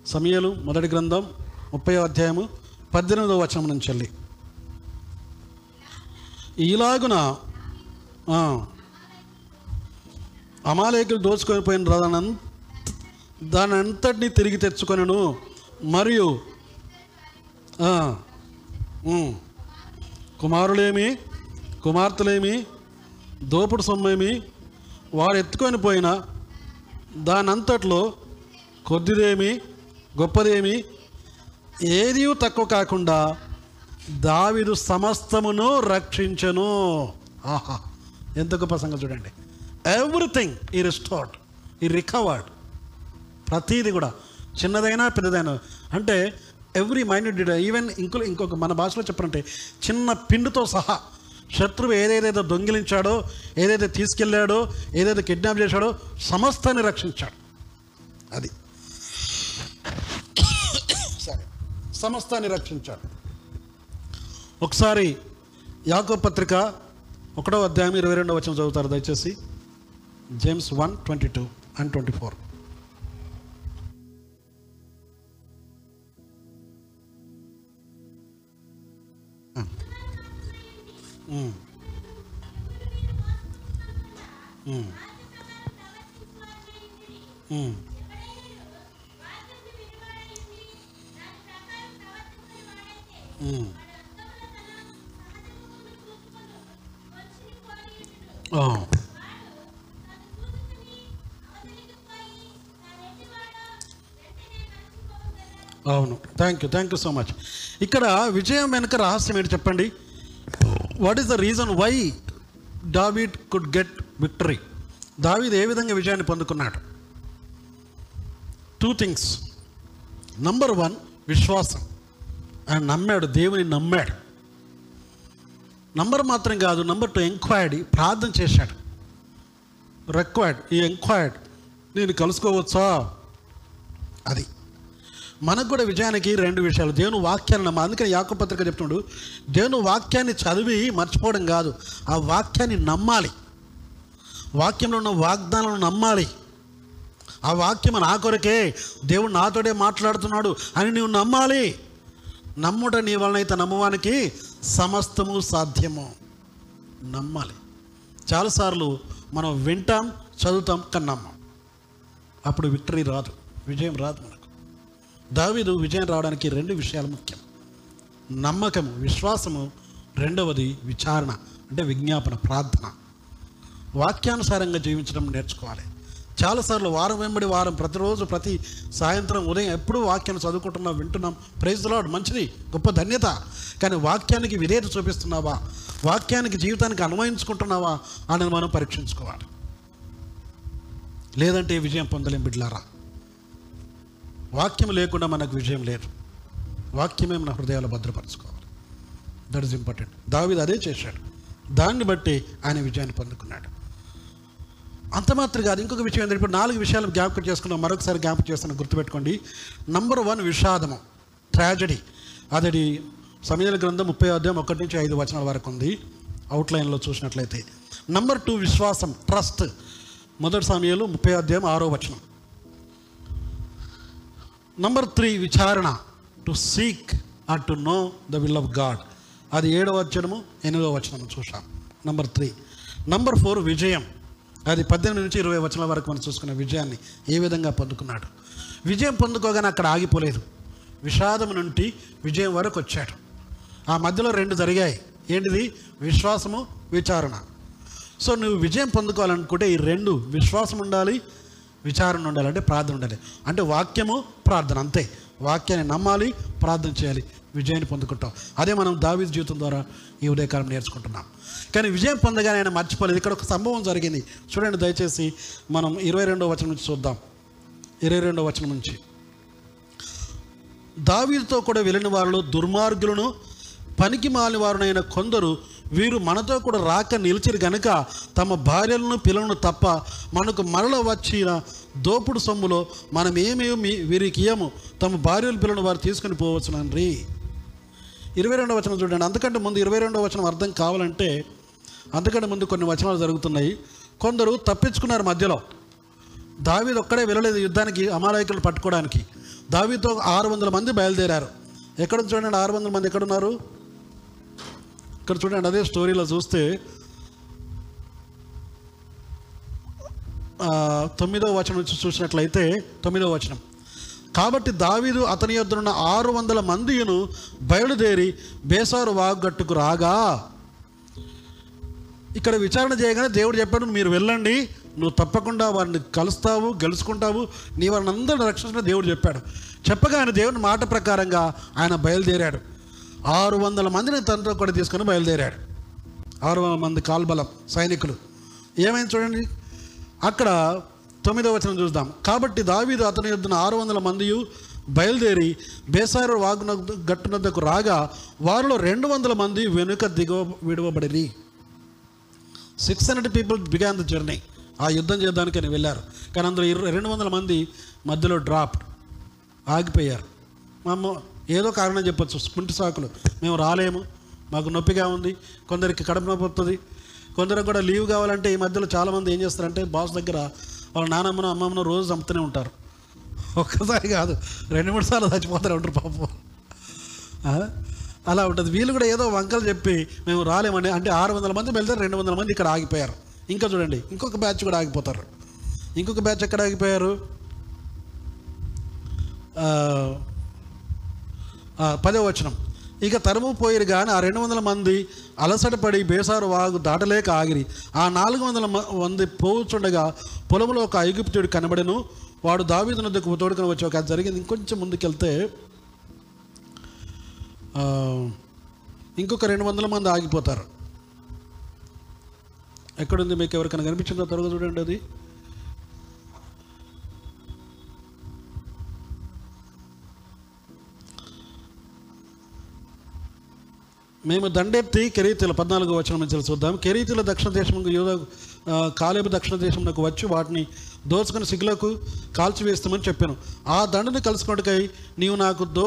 సమయలు మొదటి గ్రంథం ముప్పై అధ్యాయము పద్దెనిమిదవ వచనం నుంచి వెళ్ళి. ఇలాగున అమాలేకులు దోచుకొని పోయిన దాని దాని అంతటిని తిరిగి తెచ్చుకొనను. మరియు కుమారులేమి కుమార్తెలేమి దోపుడు సొమ్మేమి వారు ఎత్తుకొని పోయిన దానంతట్లో కొద్దిదేమి గొప్పదేమి ఏదీ తక్కువ కాకుండా దావిదు సమస్తమును రక్షించను. ఆహా ఎంత గొప్ప సంగతి చూడండి. ఎవ్రీథింగ్ ఈ రిస్టోర్డ్ ఈ రికవర్డ్ ప్రతీది కూడా చిన్నదైనా పెద్దదైనా. అంటే ఎవ్రీ మైండ్ ఈవెన్ ఇంకో ఇంకొక మన భాషలో చెప్పాలంటే చిన్న పిండితో సహా శత్రువు ఏదేదైతే దొంగిలించాడో ఏదైతే తీసుకెళ్ళాడో ఏదైతే కిడ్నాప్ చేశాడో సమస్తాన్ని రక్షించాడు. అది. సరే. సమస్తాన్ని రక్షించాడు. ఒకసారి యాకో పత్రిక ఒకటో అధ్యాయం ఇరవై రెండో వచ్చిన చదువుతారు దయచేసి. James one twenty two and twenty four. You thank you so much ఇక్కడ విజయం వెనుక రహస్యం ఏంటి చెప్పండి? What is the reason why David could get victory దావీద్ ఏ విధంగా విజయాన్ని పొందుకున్నాడు? టూ థింగ్స్ నంబర్ వన్ విశ్వాసం. ఆయన నమ్మాడు దేవుని నమ్మాడు. నంబర్ మాత్రం కాదు నంబర్ టూ ఎంక్వైర్డ్ ప్రార్థన చేశాడు. రిక్వైర్డ్ ఈ ఎంక్వైర్డ్ నేను కలుసుకోవచ్చా? అది. మనకు కూడా విజయానికి రెండు విషయాలు. దేవుని వాక్యాన్ని నమ్మ. అందుకని యాకపత్రిక చెప్తున్నాడు దేవుని వాక్యాన్ని చదివి మర్చిపోవడం కాదు ఆ వాక్యాన్ని నమ్మాలి. వాక్యంలో ఉన్న వాగ్దానాలను నమ్మాలి. ఆ వాక్యం నా కొరకే దేవుడు నాతోడే మాట్లాడుతున్నాడు అని నువ్వు నమ్మాలి. నమ్ముట నీ వలనైతే నమ్మవానికి సమస్తము సాధ్యము. నమ్మాలి. చాలాసార్లు మనం వింటాం చదువుతాం కానీ నమ్మం అప్పుడు విక్టరీ రాదు విజయం రాదు దావీదు విజయం రావడానికి రెండు విషయాలు ముఖ్యం. నమ్మకము విశ్వాసము రెండవది విచారణ అంటే విజ్ఞాపన ప్రార్థన. వాక్యానుసారంగా జీవించడం నేర్చుకోవాలి. చాలాసార్లు వారం వెంబడి వారం ప్రతిరోజు ప్రతి సాయంత్రం ఉదయం ఎప్పుడూ వాక్యాన్ని చదువుకుంటున్నాం వింటున్నాం. ప్రైజ్ లాడ్ మంచిది గొప్ప ధన్యత. కానీ వాక్యానికి విధేయత చూపిస్తున్నావా? వాక్యానికి జీవితానికి అన్వయించుకుంటున్నావా? అనేది మనం పరీక్షించుకోవాలి. లేదంటే విజయం పొందలేం బిడ్లారా వాక్యం లేకుండా మనకు విజయం లేదు. వాక్యమే మన హృదయాలు భద్రపరచుకోవాలి. దట్ ఇస్ ఇంపార్టెంట్ దావిది అదే చేశాడు. దాన్ని బట్టి ఆయన విజయాన్ని పొందుకున్నాడు. అంత మాత్రం కాదు ఇంకొక విషయం ఏంటంటే ఇప్పుడు నాలుగు విషయాలు జ్ఞాపకం చేసుకున్నాం. మరొకసారి జ్ఞాపకం చేస్తాను గుర్తుపెట్టుకోండి. నంబర్ వన్ విషాదము ట్రాజడీ అదడి సమయాల గ్రంథం ముప్పై అధ్యాయం ఒకటి నుంచి ఐదు వచనాల వరకు ఉంది. అవుట్లైన్లో చూసినట్లయితే. నంబర్ టూ విశ్వాసం ట్రస్ట్ మొదటి సమయంలో ముప్పై అధ్యాయం ఆరో వచనం. నంబర్ త్రీ విచారణ. To seek or to know the will of God అది ఏడవ వచనము ఎనిమిదవ వచనము చూసాం నంబర్ త్రీ నంబర్ ఫోర్ విజయం. అది పద్దెనిమిది నుంచి ఇరవై వచనాల వరకు మనం చూసుకున్న విజయాన్ని ఏ విధంగా పొందుకున్నాడు? విజయం పొందుకోగానే అక్కడ ఆగిపోలేదు. విషాదం నుండి విజయం వరకు వచ్చాడు. ఆ మధ్యలో రెండు జరిగాయి. ఏంటిది? విశ్వాసము విచారణ. సో నువ్వు విజయం పొందుకోవాలనుకుంటే ఈ రెండు విశ్వాసం ఉండాలి విచారణ ఉండాలి అంటే ప్రార్థన ఉండాలి. అంటే వాక్యము ప్రార్థన అంతే. వాక్యాన్ని నమ్మాలి ప్రార్థన చేయాలి. విజయాన్ని పొందుకుంటాం. అదే మనం దావీద్ జీవితం ద్వారా ఈ ఉదయకాలం నేర్చుకుంటున్నాం. కానీ విజయం పొందగానే ఆయన మర్చిపోలేదు. ఇక్కడ ఒక సంభవం జరిగింది. చూడండి దయచేసి మనం ఇరవై రెండో వచనం నుంచి చూద్దాం. ఇరవై రెండో వచనం నుంచి. దావీదుతో కూడా వెళ్ళిన వాళ్ళు దుర్మార్గులను పనికి మాలిన వారునైన కొందరు వీరు మనతో కూడా రాక నిలిచిరు గనుక తమ భార్యలను పిల్లలను తప్ప మనకు మరల వచ్చిన దోపుడు సొమ్ములో మనం ఏమేమి వీరికి ఇయ్యము. తమ భార్యలు పిల్లలను వారు తీసుకుని పోవచ్చునండ్రి ఇరవై రెండవ వచనం చూడండి. అంతకంటే ముందు ఇరవై రెండవ వచనం అర్థం కావాలంటే అంతకంటే ముందు కొన్ని వచనాలు జరుగుతున్నాయి. కొందరు తప్పించుకున్నారు మధ్యలో. దావీదు ఒక్కడే వెళ్ళలేదు యుద్ధానికి అమాలయకులు పట్టుకోవడానికి. దావీతో ఆరు వందల మంది బయలుదేరారు. ఎక్కడ చూడండి? ఆరు వందల మంది ఎక్కడున్నారు ఇక్కడ చూడండి అదే స్టోరీలో చూస్తే తొమ్మిదో వచనం నుంచి చూసినట్లయితే తొమ్మిదో వచనం. కాబట్టి దావీదు అతని యొద్దనున్న ఆరు వందల మందిను బయలుదేరి బేసారు వాగట్టుకు రాగా ఇక్కడ విచారణ చేయగానే దేవుడు చెప్పాడు మీరు వెళ్ళండి నువ్వు తప్పకుండా వారిని కలుస్తావు గెలుచుకుంటావు నీ వారిని అందరిని రక్షించిన దేవుడు చెప్పాడు. చెప్పగానే దేవుని మాట ప్రకారంగా ఆయన బయలుదేరాడు. ఆరు వందల మందిని తండ్రి కూడా తీసుకొని బయలుదేరాడు. ఆరు వందల మంది కాల్బలం సైనికులు. ఏమైంది చూడండి. అక్కడ తొమ్మిదవ వచనం చూద్దాం. కాబట్టి దావీదు అతని యుద్ధన ఆరు వందల మంది బయలుదేరి బేసారు వాగున గట్టునద్దకు రాగా వారిలో రెండు వందల మంది వెనుక దిగవ విడవబడి six hundred people began the journey ఆ యుద్ధం చేయడానికి అని వెళ్ళారు. కానీ అందులో ఇరవై రెండు వందల మంది మధ్యలో డ్రాప్డ్ ఆగిపోయారు. మా ఏదో కారణం చెప్పొచ్చు. కుంటి సాకులు. మేము రాలేము. మాకు నొప్పిగా ఉంది. కొందరికి కడుపు నొప్పి వస్తుంది కొందరికి కూడా లీవ్ కావాలంటే ఈ మధ్యలో చాలామంది ఏం చేస్తారంటే బాస్ దగ్గర వాళ్ళ నానమ్మను అమ్మమ్మను రోజు చంపుతూనే ఉంటారు. ఒక్కసారి కాదు. రెండు మూడు సార్లు చచ్చిపోతారు ఉంటారు పాపం. అలా ఉంటుంది. వీళ్ళు కూడా ఏదో వంకలు చెప్పి మేము రాలేమని అంటే ఆరు వందల మంది వెళ్తారు రెండు వందల మంది ఇక్కడ ఆగిపోయారు. ఇంకా చూడండి. ఇంకొక బ్యాచ్ కూడా ఆగిపోతారు. ఇంకొక బ్యాచ్ ఎక్కడ ఆగిపోయారు? పదవచనం పదో వచనం. ఇక తరుము పోయిరు కానీ ఆ రెండు వందల మంది అలసటపడి బేసారు వాగు దాటలేక ఆగిరి. ఆ నాలుగు వందల మ- మంది పోవుచుండగా పొలంలో ఒక ఐగుప్తుడు కనబడను. వాడు దావీదు దగ్గర తోడుకొని వచ్చి ఒక జరిగింది. ఇంకొంచెం ముందుకెళ్తే ఇంకొక రెండు వందల మంది ఆగిపోతారు. ఎక్కడుంది మీకు ఎవరికైనా కనిపించిందో? త్వరగా చూడండి అది. మేము దండెత్తి కెరీతుల పద్నాలుగో వచ్చిన నుంచి చూద్దాం. కెరీతుల దక్షిణ దేశం యూద కాలేబు దక్షిణ దేశంలోకి వచ్చి వాటిని దోచుకుని సిగ్గులకు కాల్చివేస్తామని చెప్పాను. ఆ దండని కలుసుకున్నట్టుకై నీవు నాకు దో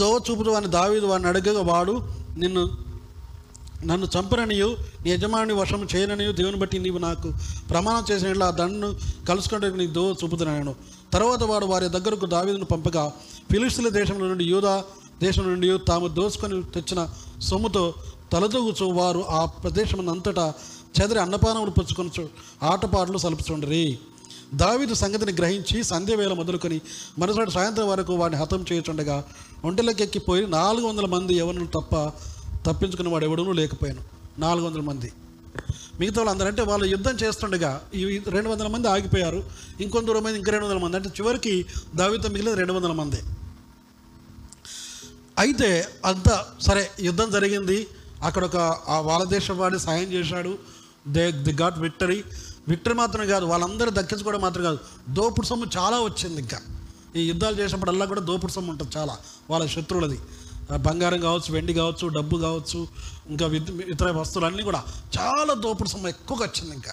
దోవ చూపుడు అని దావీదు వాడిని అడగగా వాడు నిన్ను నన్ను చంపననియు నీ యజమాని వశం చేయననియు దేవుని బట్టి నీవు నాకు ప్రమాణం చేసిన ఆ దండను కలుసుకుంటే నీ దో చూపుతున్నాను. తర్వాత వాడు వారి దగ్గరకు దావీదును పంపగా ఫిలిస్తీన్ల దేశంలో నుండి యూదా దేశం నుండి తాము దోచుకొని తెచ్చిన సొమ్ముతో తలదూగుచు వారు ఆ ప్రదేశం అంతటా చెదరి అన్నపానములు పుచ్చుకొని ఆటపాటలు సలుపుచుండరి. దావిదు సంగతిని గ్రహించి సంధ్యవేళ మొదలుకొని మరుసటి సాయంత్రం వరకు వాడిని హతం చేయుచుండగా ఒంటెలకెక్కిపోయి నాలుగు వందల మంది ఎవరిని తప్ప తప్పించుకుని వాడు ఎవడనూ లేకపోయాను. నాలుగు వందల మంది. మిగతా వాళ్ళు అందరూ అంటే వాళ్ళు యుద్ధం చేస్తుండగా ఈ రెండు వందల మంది ఆగిపోయారు. ఇంకొంత దూరం మంది ఇంక రెండు వందల మంది. అంటే చివరికి దావితో మిగిలిన రెండు వందల మంది. అయితే అంత సరే యుద్ధం జరిగింది. అక్కడ ఒక ఆ వాళ్ళ దేశం వాడి సాయం చేశాడు. They the got victory. Victory మాత్రమే కాదు వాళ్ళందరూ దక్కించుకోవడం మాత్రం కాదు. దోపుడు సొమ్ము చాలా వచ్చింది ఇంకా. ఈ యుద్ధాలు చేసినప్పుడల్లా కూడా దోపుడు సొమ్ము ఉంటుంది చాలా వాళ్ళ శత్రువులది. బంగారం కావచ్చు వెండి కావచ్చు డబ్బు కావచ్చు ఇంకా ఇతర వస్తువులు అన్నీ కూడా చాలా దోపుడు సొమ్ము ఎక్కువగా వచ్చింది ఇంకా.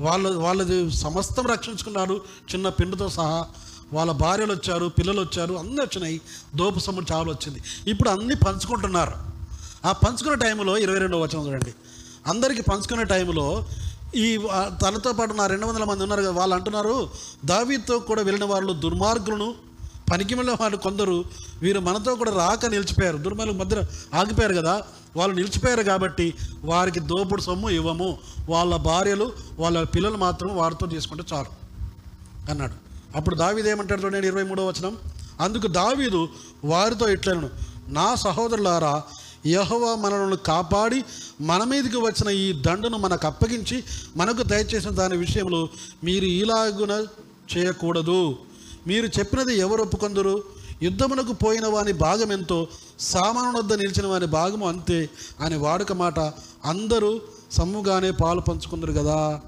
వాళ్ళు వాళ్ళది సమస్తం రక్షించుకున్నారు చిన్న పిండితో సహా. వాళ్ళ భార్యలు వచ్చారు పిల్లలు వచ్చారు అన్నీ వచ్చినాయి. దోపు సొమ్ము చాలా వచ్చింది. ఇప్పుడు అన్నీ పంచుకుంటున్నారు. ఆ పంచుకునే టైంలో ఇరవై రెండవ వచనం చూడండి. అందరికీ పంచుకునే టైంలో ఈ తనతో పాటు నా రెండు వందల మంది ఉన్నారు కదా వాళ్ళు అంటున్నారు దావీతో కూడా వెళ్ళిన వాళ్ళు దుర్మార్గులను పనికిమల వాళ్ళు కొందరు వీరు మనతో కూడా రాక నిలిచిపోయారు. దుర్మార్గుల మధ్య ఆగిపోయారు కదా. వాళ్ళు నిలిచిపోయారు కాబట్టి వారికి దోపుడు సొమ్ము ఇవ్వము. వాళ్ళ భార్యలు వాళ్ళ పిల్లలు మాత్రం వారితో తీసుకుంటే చాలు అన్నాడు. అప్పుడు దావీదు ఏమంటాడు చూడండి ఇరవై మూడో వచనం. అందుకు దావీదు వారితో ఇట్లను నా సహోదరులారా యహోవా మనలను కాపాడి మన మీదకి వచ్చిన ఈ దండును మనకు అప్పగించి మనకు దయచేసిన దాని విషయంలో మీరు ఇలాగున చేయకూడదు. మీరు చెప్పినది ఎవరు ఒప్పుకొందరు? యుద్ధమునకు పోయిన వాని భాగం ఎంతో సామాను వద్ద నిలిచిన వాని భాగము అంతే అని వాడుక మాట అందరూ సమ్ముగానే పాలు పంచుకుందరు కదా.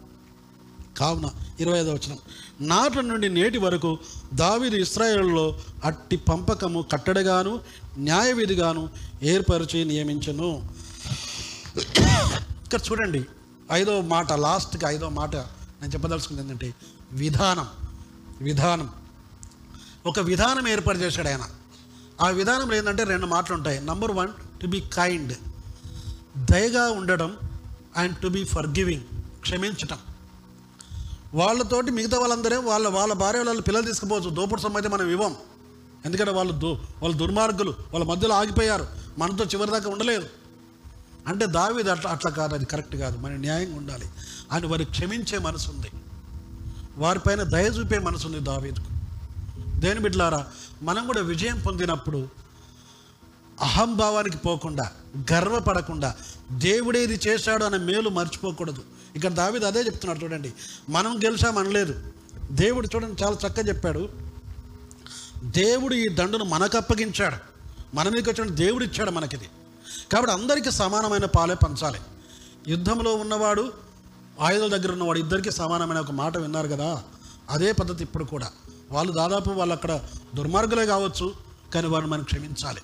కావున ఇరవై ఐదవ వచనం. నాటి నుండి నేటి వరకు దావీదు ఇస్రాయేల్లో అట్టి పంపకము కట్టడగాను న్యాయవిధిగాను ఏర్పరిచి నియమించను. ఇక్కడ చూడండి ఐదో మాట లాస్ట్కి ఐదో మాట నేను చెప్పదలుచుకుంది ఏంటంటే విధానం విధానం. ఒక విధానం ఏర్పాటు చేశాడు ఆయన. ఆ విధానంలో ఏంటంటే రెండు మాటలు ఉంటాయి. Number one to be kind దయగా ఉండడం and to be forgiving క్షమించటం. వాళ్ళతోటి మిగతా వాళ్ళందరే వాళ్ళ వాళ్ళ భార్య వాళ్ళ పిల్లలు తీసుకుపోవచ్చు. దోపుడు సొమ్ము అయితే మనం ఇవ్వం. ఎందుకంటే వాళ్ళు దు వాళ్ళు దుర్మార్గులు. వాళ్ళ మధ్యలో ఆగిపోయారు. మనతో చివరి దాకా ఉండలేదు అంటే దావీది అట్లా అట్లా కాదు. అది కరెక్ట్ కాదు. మన న్యాయంగా ఉండాలి. అని వారి క్షమించే మనసు ఉంది. వారిపైన దయ చూపే మనసు ఉంది దావీదుకు. దేని బిడ్డలారా మనం కూడా విజయం పొందినప్పుడు అహంభావానికి పోకుండా గర్వపడకుండా దేవుడేది చేశాడు అనే మేలు మర్చిపోకూడదు. ఇక్కడ దావిది అదే చెప్తున్నాడు చూడండి. మనం గెలిచామనలేదు దేవుడు చూడండి చాలా చక్కగా చెప్పాడు. దేవుడు ఈ దండును మనకు అప్పగించాడు. మన మీదకి వచ్చిన దేవుడు ఇచ్చాడు మనకిది. కాబట్టి అందరికీ సమానమైన పాలే పంచాలి. యుద్ధంలో ఉన్నవాడు ఆయుధాల దగ్గర ఉన్నవాడు ఇద్దరికి సమానమైన ఒక మాట విన్నారు కదా. అదే పద్ధతి ఇప్పుడు కూడా. వాళ్ళు దాదాపు వాళ్ళు అక్కడ దుర్మార్గులే కావచ్చు కానీ వారిని మనం క్షమించాలి.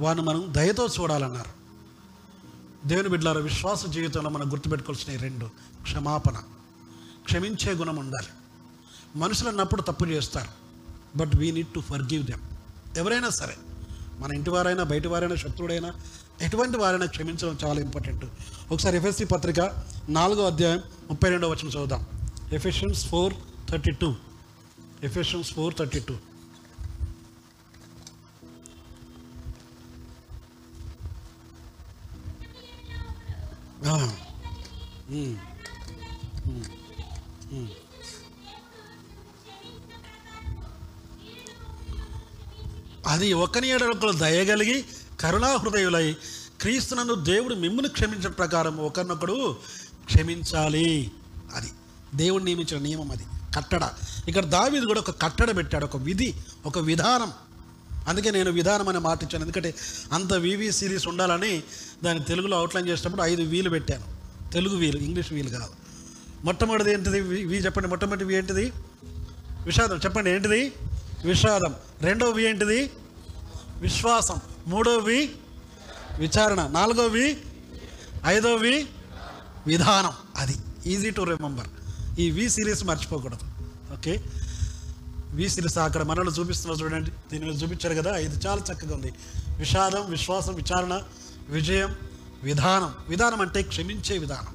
వారిని మనం దయతో చూడాలన్నారు. దేవుని బిడ్డలారా విశ్వాస జీవితంలో మనం గుర్తుపెట్టుకోవాల్సిన ఈ రెండు. క్షమాపణ. క్షమించే గుణం ఉండాలి. మనుషులు అన్నప్పుడు తప్పు చేస్తారు. But we need to forgive them ఎవరైనా సరే మన ఇంటి వారైనా బయట వారైనా శత్రుడైనా ఎటువంటి వారైనా క్షమించడం చాలా ఇంపార్టెంట్ ఒకసారి ఎఫ్ఎస్సి పత్రిక నాలుగో అధ్యాయం ముప్పై రెండో వచ్చిన చదువుదాం. Ephesians four thirty two. Ephesians four thirty two. అది ఒకని ఎడొకరు దయగలిగి కరుణా హృదయులై క్రీస్తునందు దేవుడు మిమ్మల్ని క్షమించిన ప్రకారం ఒకరినొకడు క్షమించాలి. అది దేవుడు నియమించిన నియమం అది. కట్టడ. ఇక్కడ దావీదు కూడా ఒక కట్టడ పెట్టాడు ఒక విధి ఒక విధానం. అందుకే నేను విధానం అనే మాట ఇచ్చాను. ఎందుకంటే అంత వివి సిరీస్ ఉండాలని దాన్ని తెలుగులో అవుట్లైన్ చేసినప్పుడు ఐదు వీలు పెట్టాను. తెలుగు వీలు ఇంగ్లీష్ వీలు కాదు. మొట్టమొదటిది ఏంటిది? వి- చెప్పండి మొట్టమొదటి వి ఏంటిది? విషాదం. చెప్పండి ఏంటిది? విషాదం. రెండవది ఏంటిది? విశ్వాసం. మూడవది విచారణ. నాలుగవది ఐదవది విధానం. అది ఈజీ టు రిమెంబర్ ఈ వి సిరీస్ మర్చిపోకూడదు. ఓకే? వి సిరీస్ అక్కడ మనలో చూపిస్తున్నారు చూడండి. దీని మీద చూపించారు కదా? ఇది చాలా చక్కగా ఉంది. విషాదం విశ్వాసం విచారణ విజయం విధానం. విధానం అంటే క్షమించే విధానం.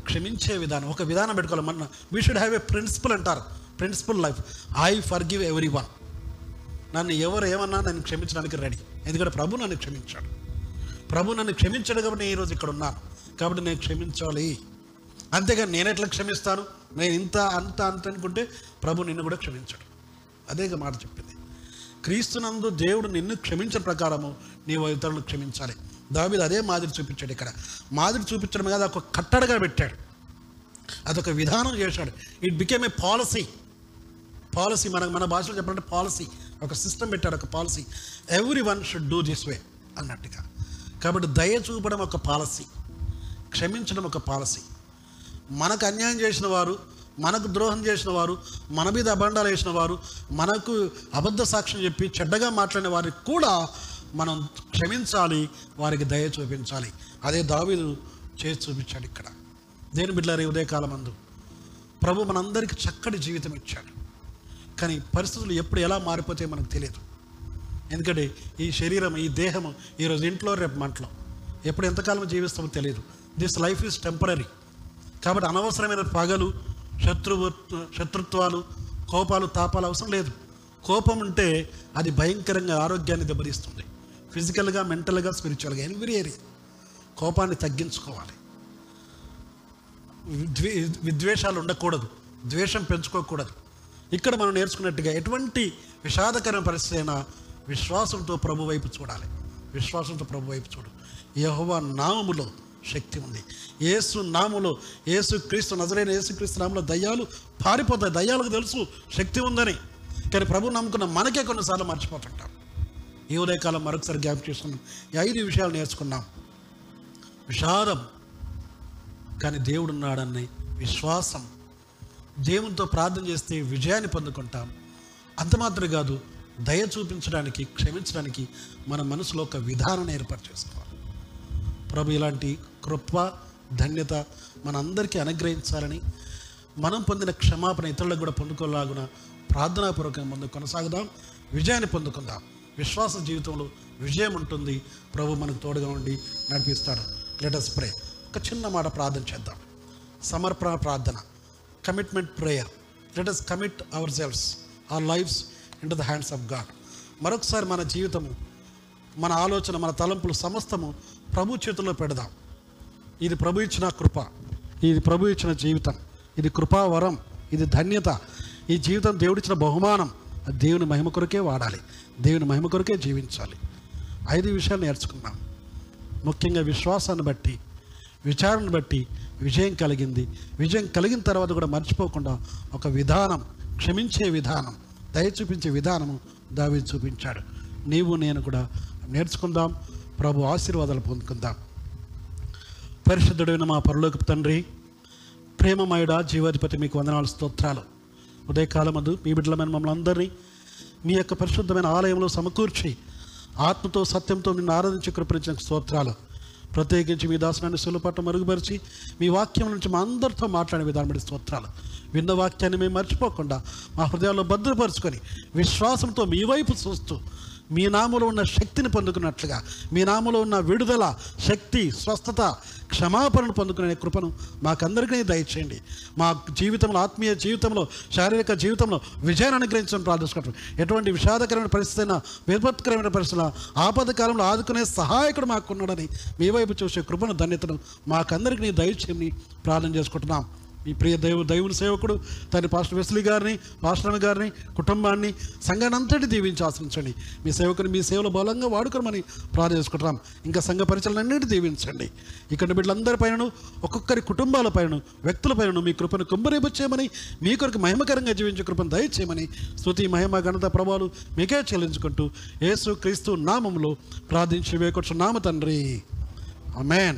క్షమించే విధానం. ఒక విధానం పెట్టుకోవాలి. మన we should have a principle అంటారు. Principle life I forgive everyone నన్ను ఎవరు ఏమన్నా నన్ను క్షమించడానికి రెడీ ఎందుకంటే ప్రభు నన్ను క్షమించాడు. ప్రభు నన్ను క్షమించాడు కాబట్టి నేను ఈరోజు ఇక్కడ ఉన్నాను. కాబట్టి నేను క్షమించాలి. అంతేగాని నేను ఎట్లా క్షమిస్తాను? నేను ఇంత అంత అంత అనుకుంటే ప్రభు నిన్ను కూడా క్షమించాడు. అదే మాట చెప్పింది. క్రీస్తునందు దేవుడు నిన్ను క్షమించిన ప్రకారము నీవు ఇతరులను క్షమించాలి. దావీదు అదే మాదిరి చూపించాడు ఇక్కడ. మాదిరి చూపించడం కాదు ఒక కట్టడగా పెట్టాడు. అదొక విధానం చేశాడు. It became a policy policy మన మన భాషలో చెప్పాలంటే పాలసీ ఒక సిస్టమ్ పెట్టాడు ఒక policy everyone should do this way అన్నట్టుగా. కాబట్టి దయ చూపడం ఒక పాలసీ క్షమించడం ఒక పాలసీ మనకు అన్యాయం చేసిన వారు మనకు ద్రోహం చేసిన వారు మన మీద అబండాలు వేసిన వారు మనకు అబద్ధ సాక్ష్యం చెప్పి చెడ్డగా మాట్లాడిన వారికి కూడా మనం క్షమించాలి వారికి దయ చూపించాలి. అదే దావీదు చేసి చూపించాడు ఇక్కడ. దేని బిడ్డలారి ఉదయకాలమందు ప్రభు మనందరికీ చక్కటి జీవితం ఇచ్చాడు. కానీ పరిస్థితులు ఎప్పుడు ఎలా మారిపోతాయో మనకు తెలియదు. ఎందుకంటే ఈ శరీరం ఈ దేహము ఈరోజు ఇంట్లో రేపు మంటలో. ఎప్పుడు ఎంతకాలం జీవిస్తామో తెలియదు. దిస్ లైఫ్ ఈజ్ టెంపరీ కాబట్టి అనవసరమైన పగలు శత్రువు శత్రుత్వాలు కోపాలు తాపాలు అవసరం లేదు. కోపం ఉంటే అది భయంకరంగా ఆరోగ్యాన్ని దెబ్బతీస్తుంది. ఫిజికల్గా మెంటల్గా స్పిరిచువల్గా ఎవ్రీ ఏరియా కోపాన్ని తగ్గించుకోవాలి. విద్వే విద్వేషాలు ఉండకూడదు. ద్వేషం పెంచుకోకూడదు. ఇక్కడ మనం నేర్చుకున్నట్టుగా ఎటువంటి విషాదకరమైన పరిస్థితి అయినా విశ్వాసంతో ప్రభు వైపు చూడాలి. విశ్వాసంతో ప్రభు వైపు చూడు. యహోవా నామములో శక్తి ఉంది. ఏసు నామములో ఏసు క్రీస్తు నజరైన యేసు క్రీస్తు నామములో దయ్యాలు పారిపోతాయి. దయ్యాలకు తెలుసు శక్తి ఉందని. కానీ ప్రభు నమ్ముకున్న మనకే కొన్నిసార్లు మర్చిపోతుంటాం. ఈ ఉదయకాలం మరొకసారి జ్ఞాపకం చేసుకున్నాం ఈ ఐదు విషయాలు నేర్చుకున్నాం విషాదం కానీ దేవుడున్నాడని విశ్వాసం దేవునితో ప్రార్థన చేస్తే విజయాన్ని పొందుకుంటాం. అంత మాత్రం కాదు దయ చూపించడానికి క్షమించడానికి మన మనసులో ఒక విధానం ఏర్పాటు చేసుకోవాలి. ప్రభు ఇలాంటి కృప ధన్యత మనందరికీ అనుగ్రహించాలని మనం పొందిన క్షమాపణ ఇతరులకు కూడా పొందుకోలాగున ప్రార్థనాపూర్వకంగా ముందు కొనసాగుదాం విజయాన్ని పొందుకుందాం. విశ్వాస జీవితంలో విజయం ఉంటుంది. ప్రభు మనకు తోడుగా ఉండి నడిపిస్తాడు. లెటస్ ప్రే ఒక చిన్న మాట ప్రార్థన చేద్దాం. సమర్పణ ప్రార్థన. Commitment prayer let us commit our selves our lives into the hands of God మరొకసారి మన జీవితము మన ఆలోచన మన తలంపులు సమస్తము ప్రభు చేతుల్లో పెడదాం. ఇది ప్రభు ఇచ్చిన కృప ఇది ప్రభు ఇచ్చిన జీవితం ఇది కృపావరం ఇది ధన్యత. ఈ జీవితం దేవుడిచ్చిన బహుమానం దేవుని మహిమ కొరకే వాడాలి దేవుని మహిమ కొరకే జీవించాలి. ఐదు విషయాలు నేర్చుకున్నాం. ముఖ్యంగా విశ్వాసాన్ని బట్టి విచారణ బట్టి విజయం కలిగింది. విజయం కలిగిన తర్వాత కూడా మర్చిపోకుండా ఒక విధానం క్షమించే విధానం దయ చూపించే విధానము దావి చూపించాడు. నీవు నేను కూడా నేర్చుకుందాం ప్రభు ఆశీర్వాదాలు పొందుకుందాం. పరిశుద్ధుడైన మా పరలోకపు తండ్రి ప్రేమమయుడ జీవాధిపతి మీకు వందనాలు స్తోత్రాలు. ఉదయకాలమందు మీ బిడ్డలమైన మమ్మల్ని అందరినీ మీ యొక్క పరిశుద్ధమైన ఆలయంలో సమకూర్చి ఆత్మతో సత్యంతో నిన్ను ఆరాధించి కృపరించిన స్తోత్రాలు. ప్రత్యేకించి మీ దాసనాన్ని సులుపట్ల మరుగుపరిచి మీ వాక్యం నుంచి మా అందరితో మాట్లాడే విధానం బట్టి స్తోత్రాలు. విన్న వాక్యాన్ని మేము మర్చిపోకుండా మా హృదయాల్లో భద్రపరుచుకొని విశ్వాసంతో మీ వైపు చూస్తూ మీ నామలో ఉన్న శక్తిని పొందుకున్నట్లుగా మీ నామలో ఉన్న విడుదల శక్తి స్వస్థత క్షమాపణను పొందుకునే కృపను మాకందరికీ దయచేయండి. మా జీవితంలో ఆత్మీయ జీవితంలో శారీరక జీవితంలో విజయాన్ని అనుగ్రహించడం ప్రార్థించుకుంటాం ఎటువంటి విషాదకరమైన పరిస్థితి అయినా విపత్కరమైన పరిస్థితుల ఆపద కాలంలో ఆదుకునే సహాయకుడు మాకున్నాడని మీ వైపు చూసే కృపను ధన్యతను మాకందరికీ దయచేయని ప్రార్థన చేసుకుంటున్నాం. మీ ప్రియ దైవ దైవుని సేవకుడు తన పాస్టర్ వెస్లీ గారిని పాస్టర్ గారిని కుటుంబాన్ని సంఘాన్ని అంతటి దీవించి ఆశ్రయించండి మీ సేవకుని మీ సేవలో బలంగా వాడుకోమని ప్రార్థన చేసుకుంటున్నాం ఇంకా సంఘ పరిచయాలన్నింటి దీవించండి. ఇక్కడ బిడ్డలందరి పైన ఒక్కొక్కరి కుటుంబాల పైన వ్యక్తుల పైన మీ కృపను కుమ్మరేబొచ్చేయమని మీ కొరకు మహిమకరంగా జీవించే కృపను దయచేయమని స్థుతి మహిమ ఘనత ప్రభావాలు మీకే చెల్లించుకుంటూ యేసు క్రీస్తు నామంలో ప్రార్థించి వేకొచ్చు నామ తండ్రి. అమేన్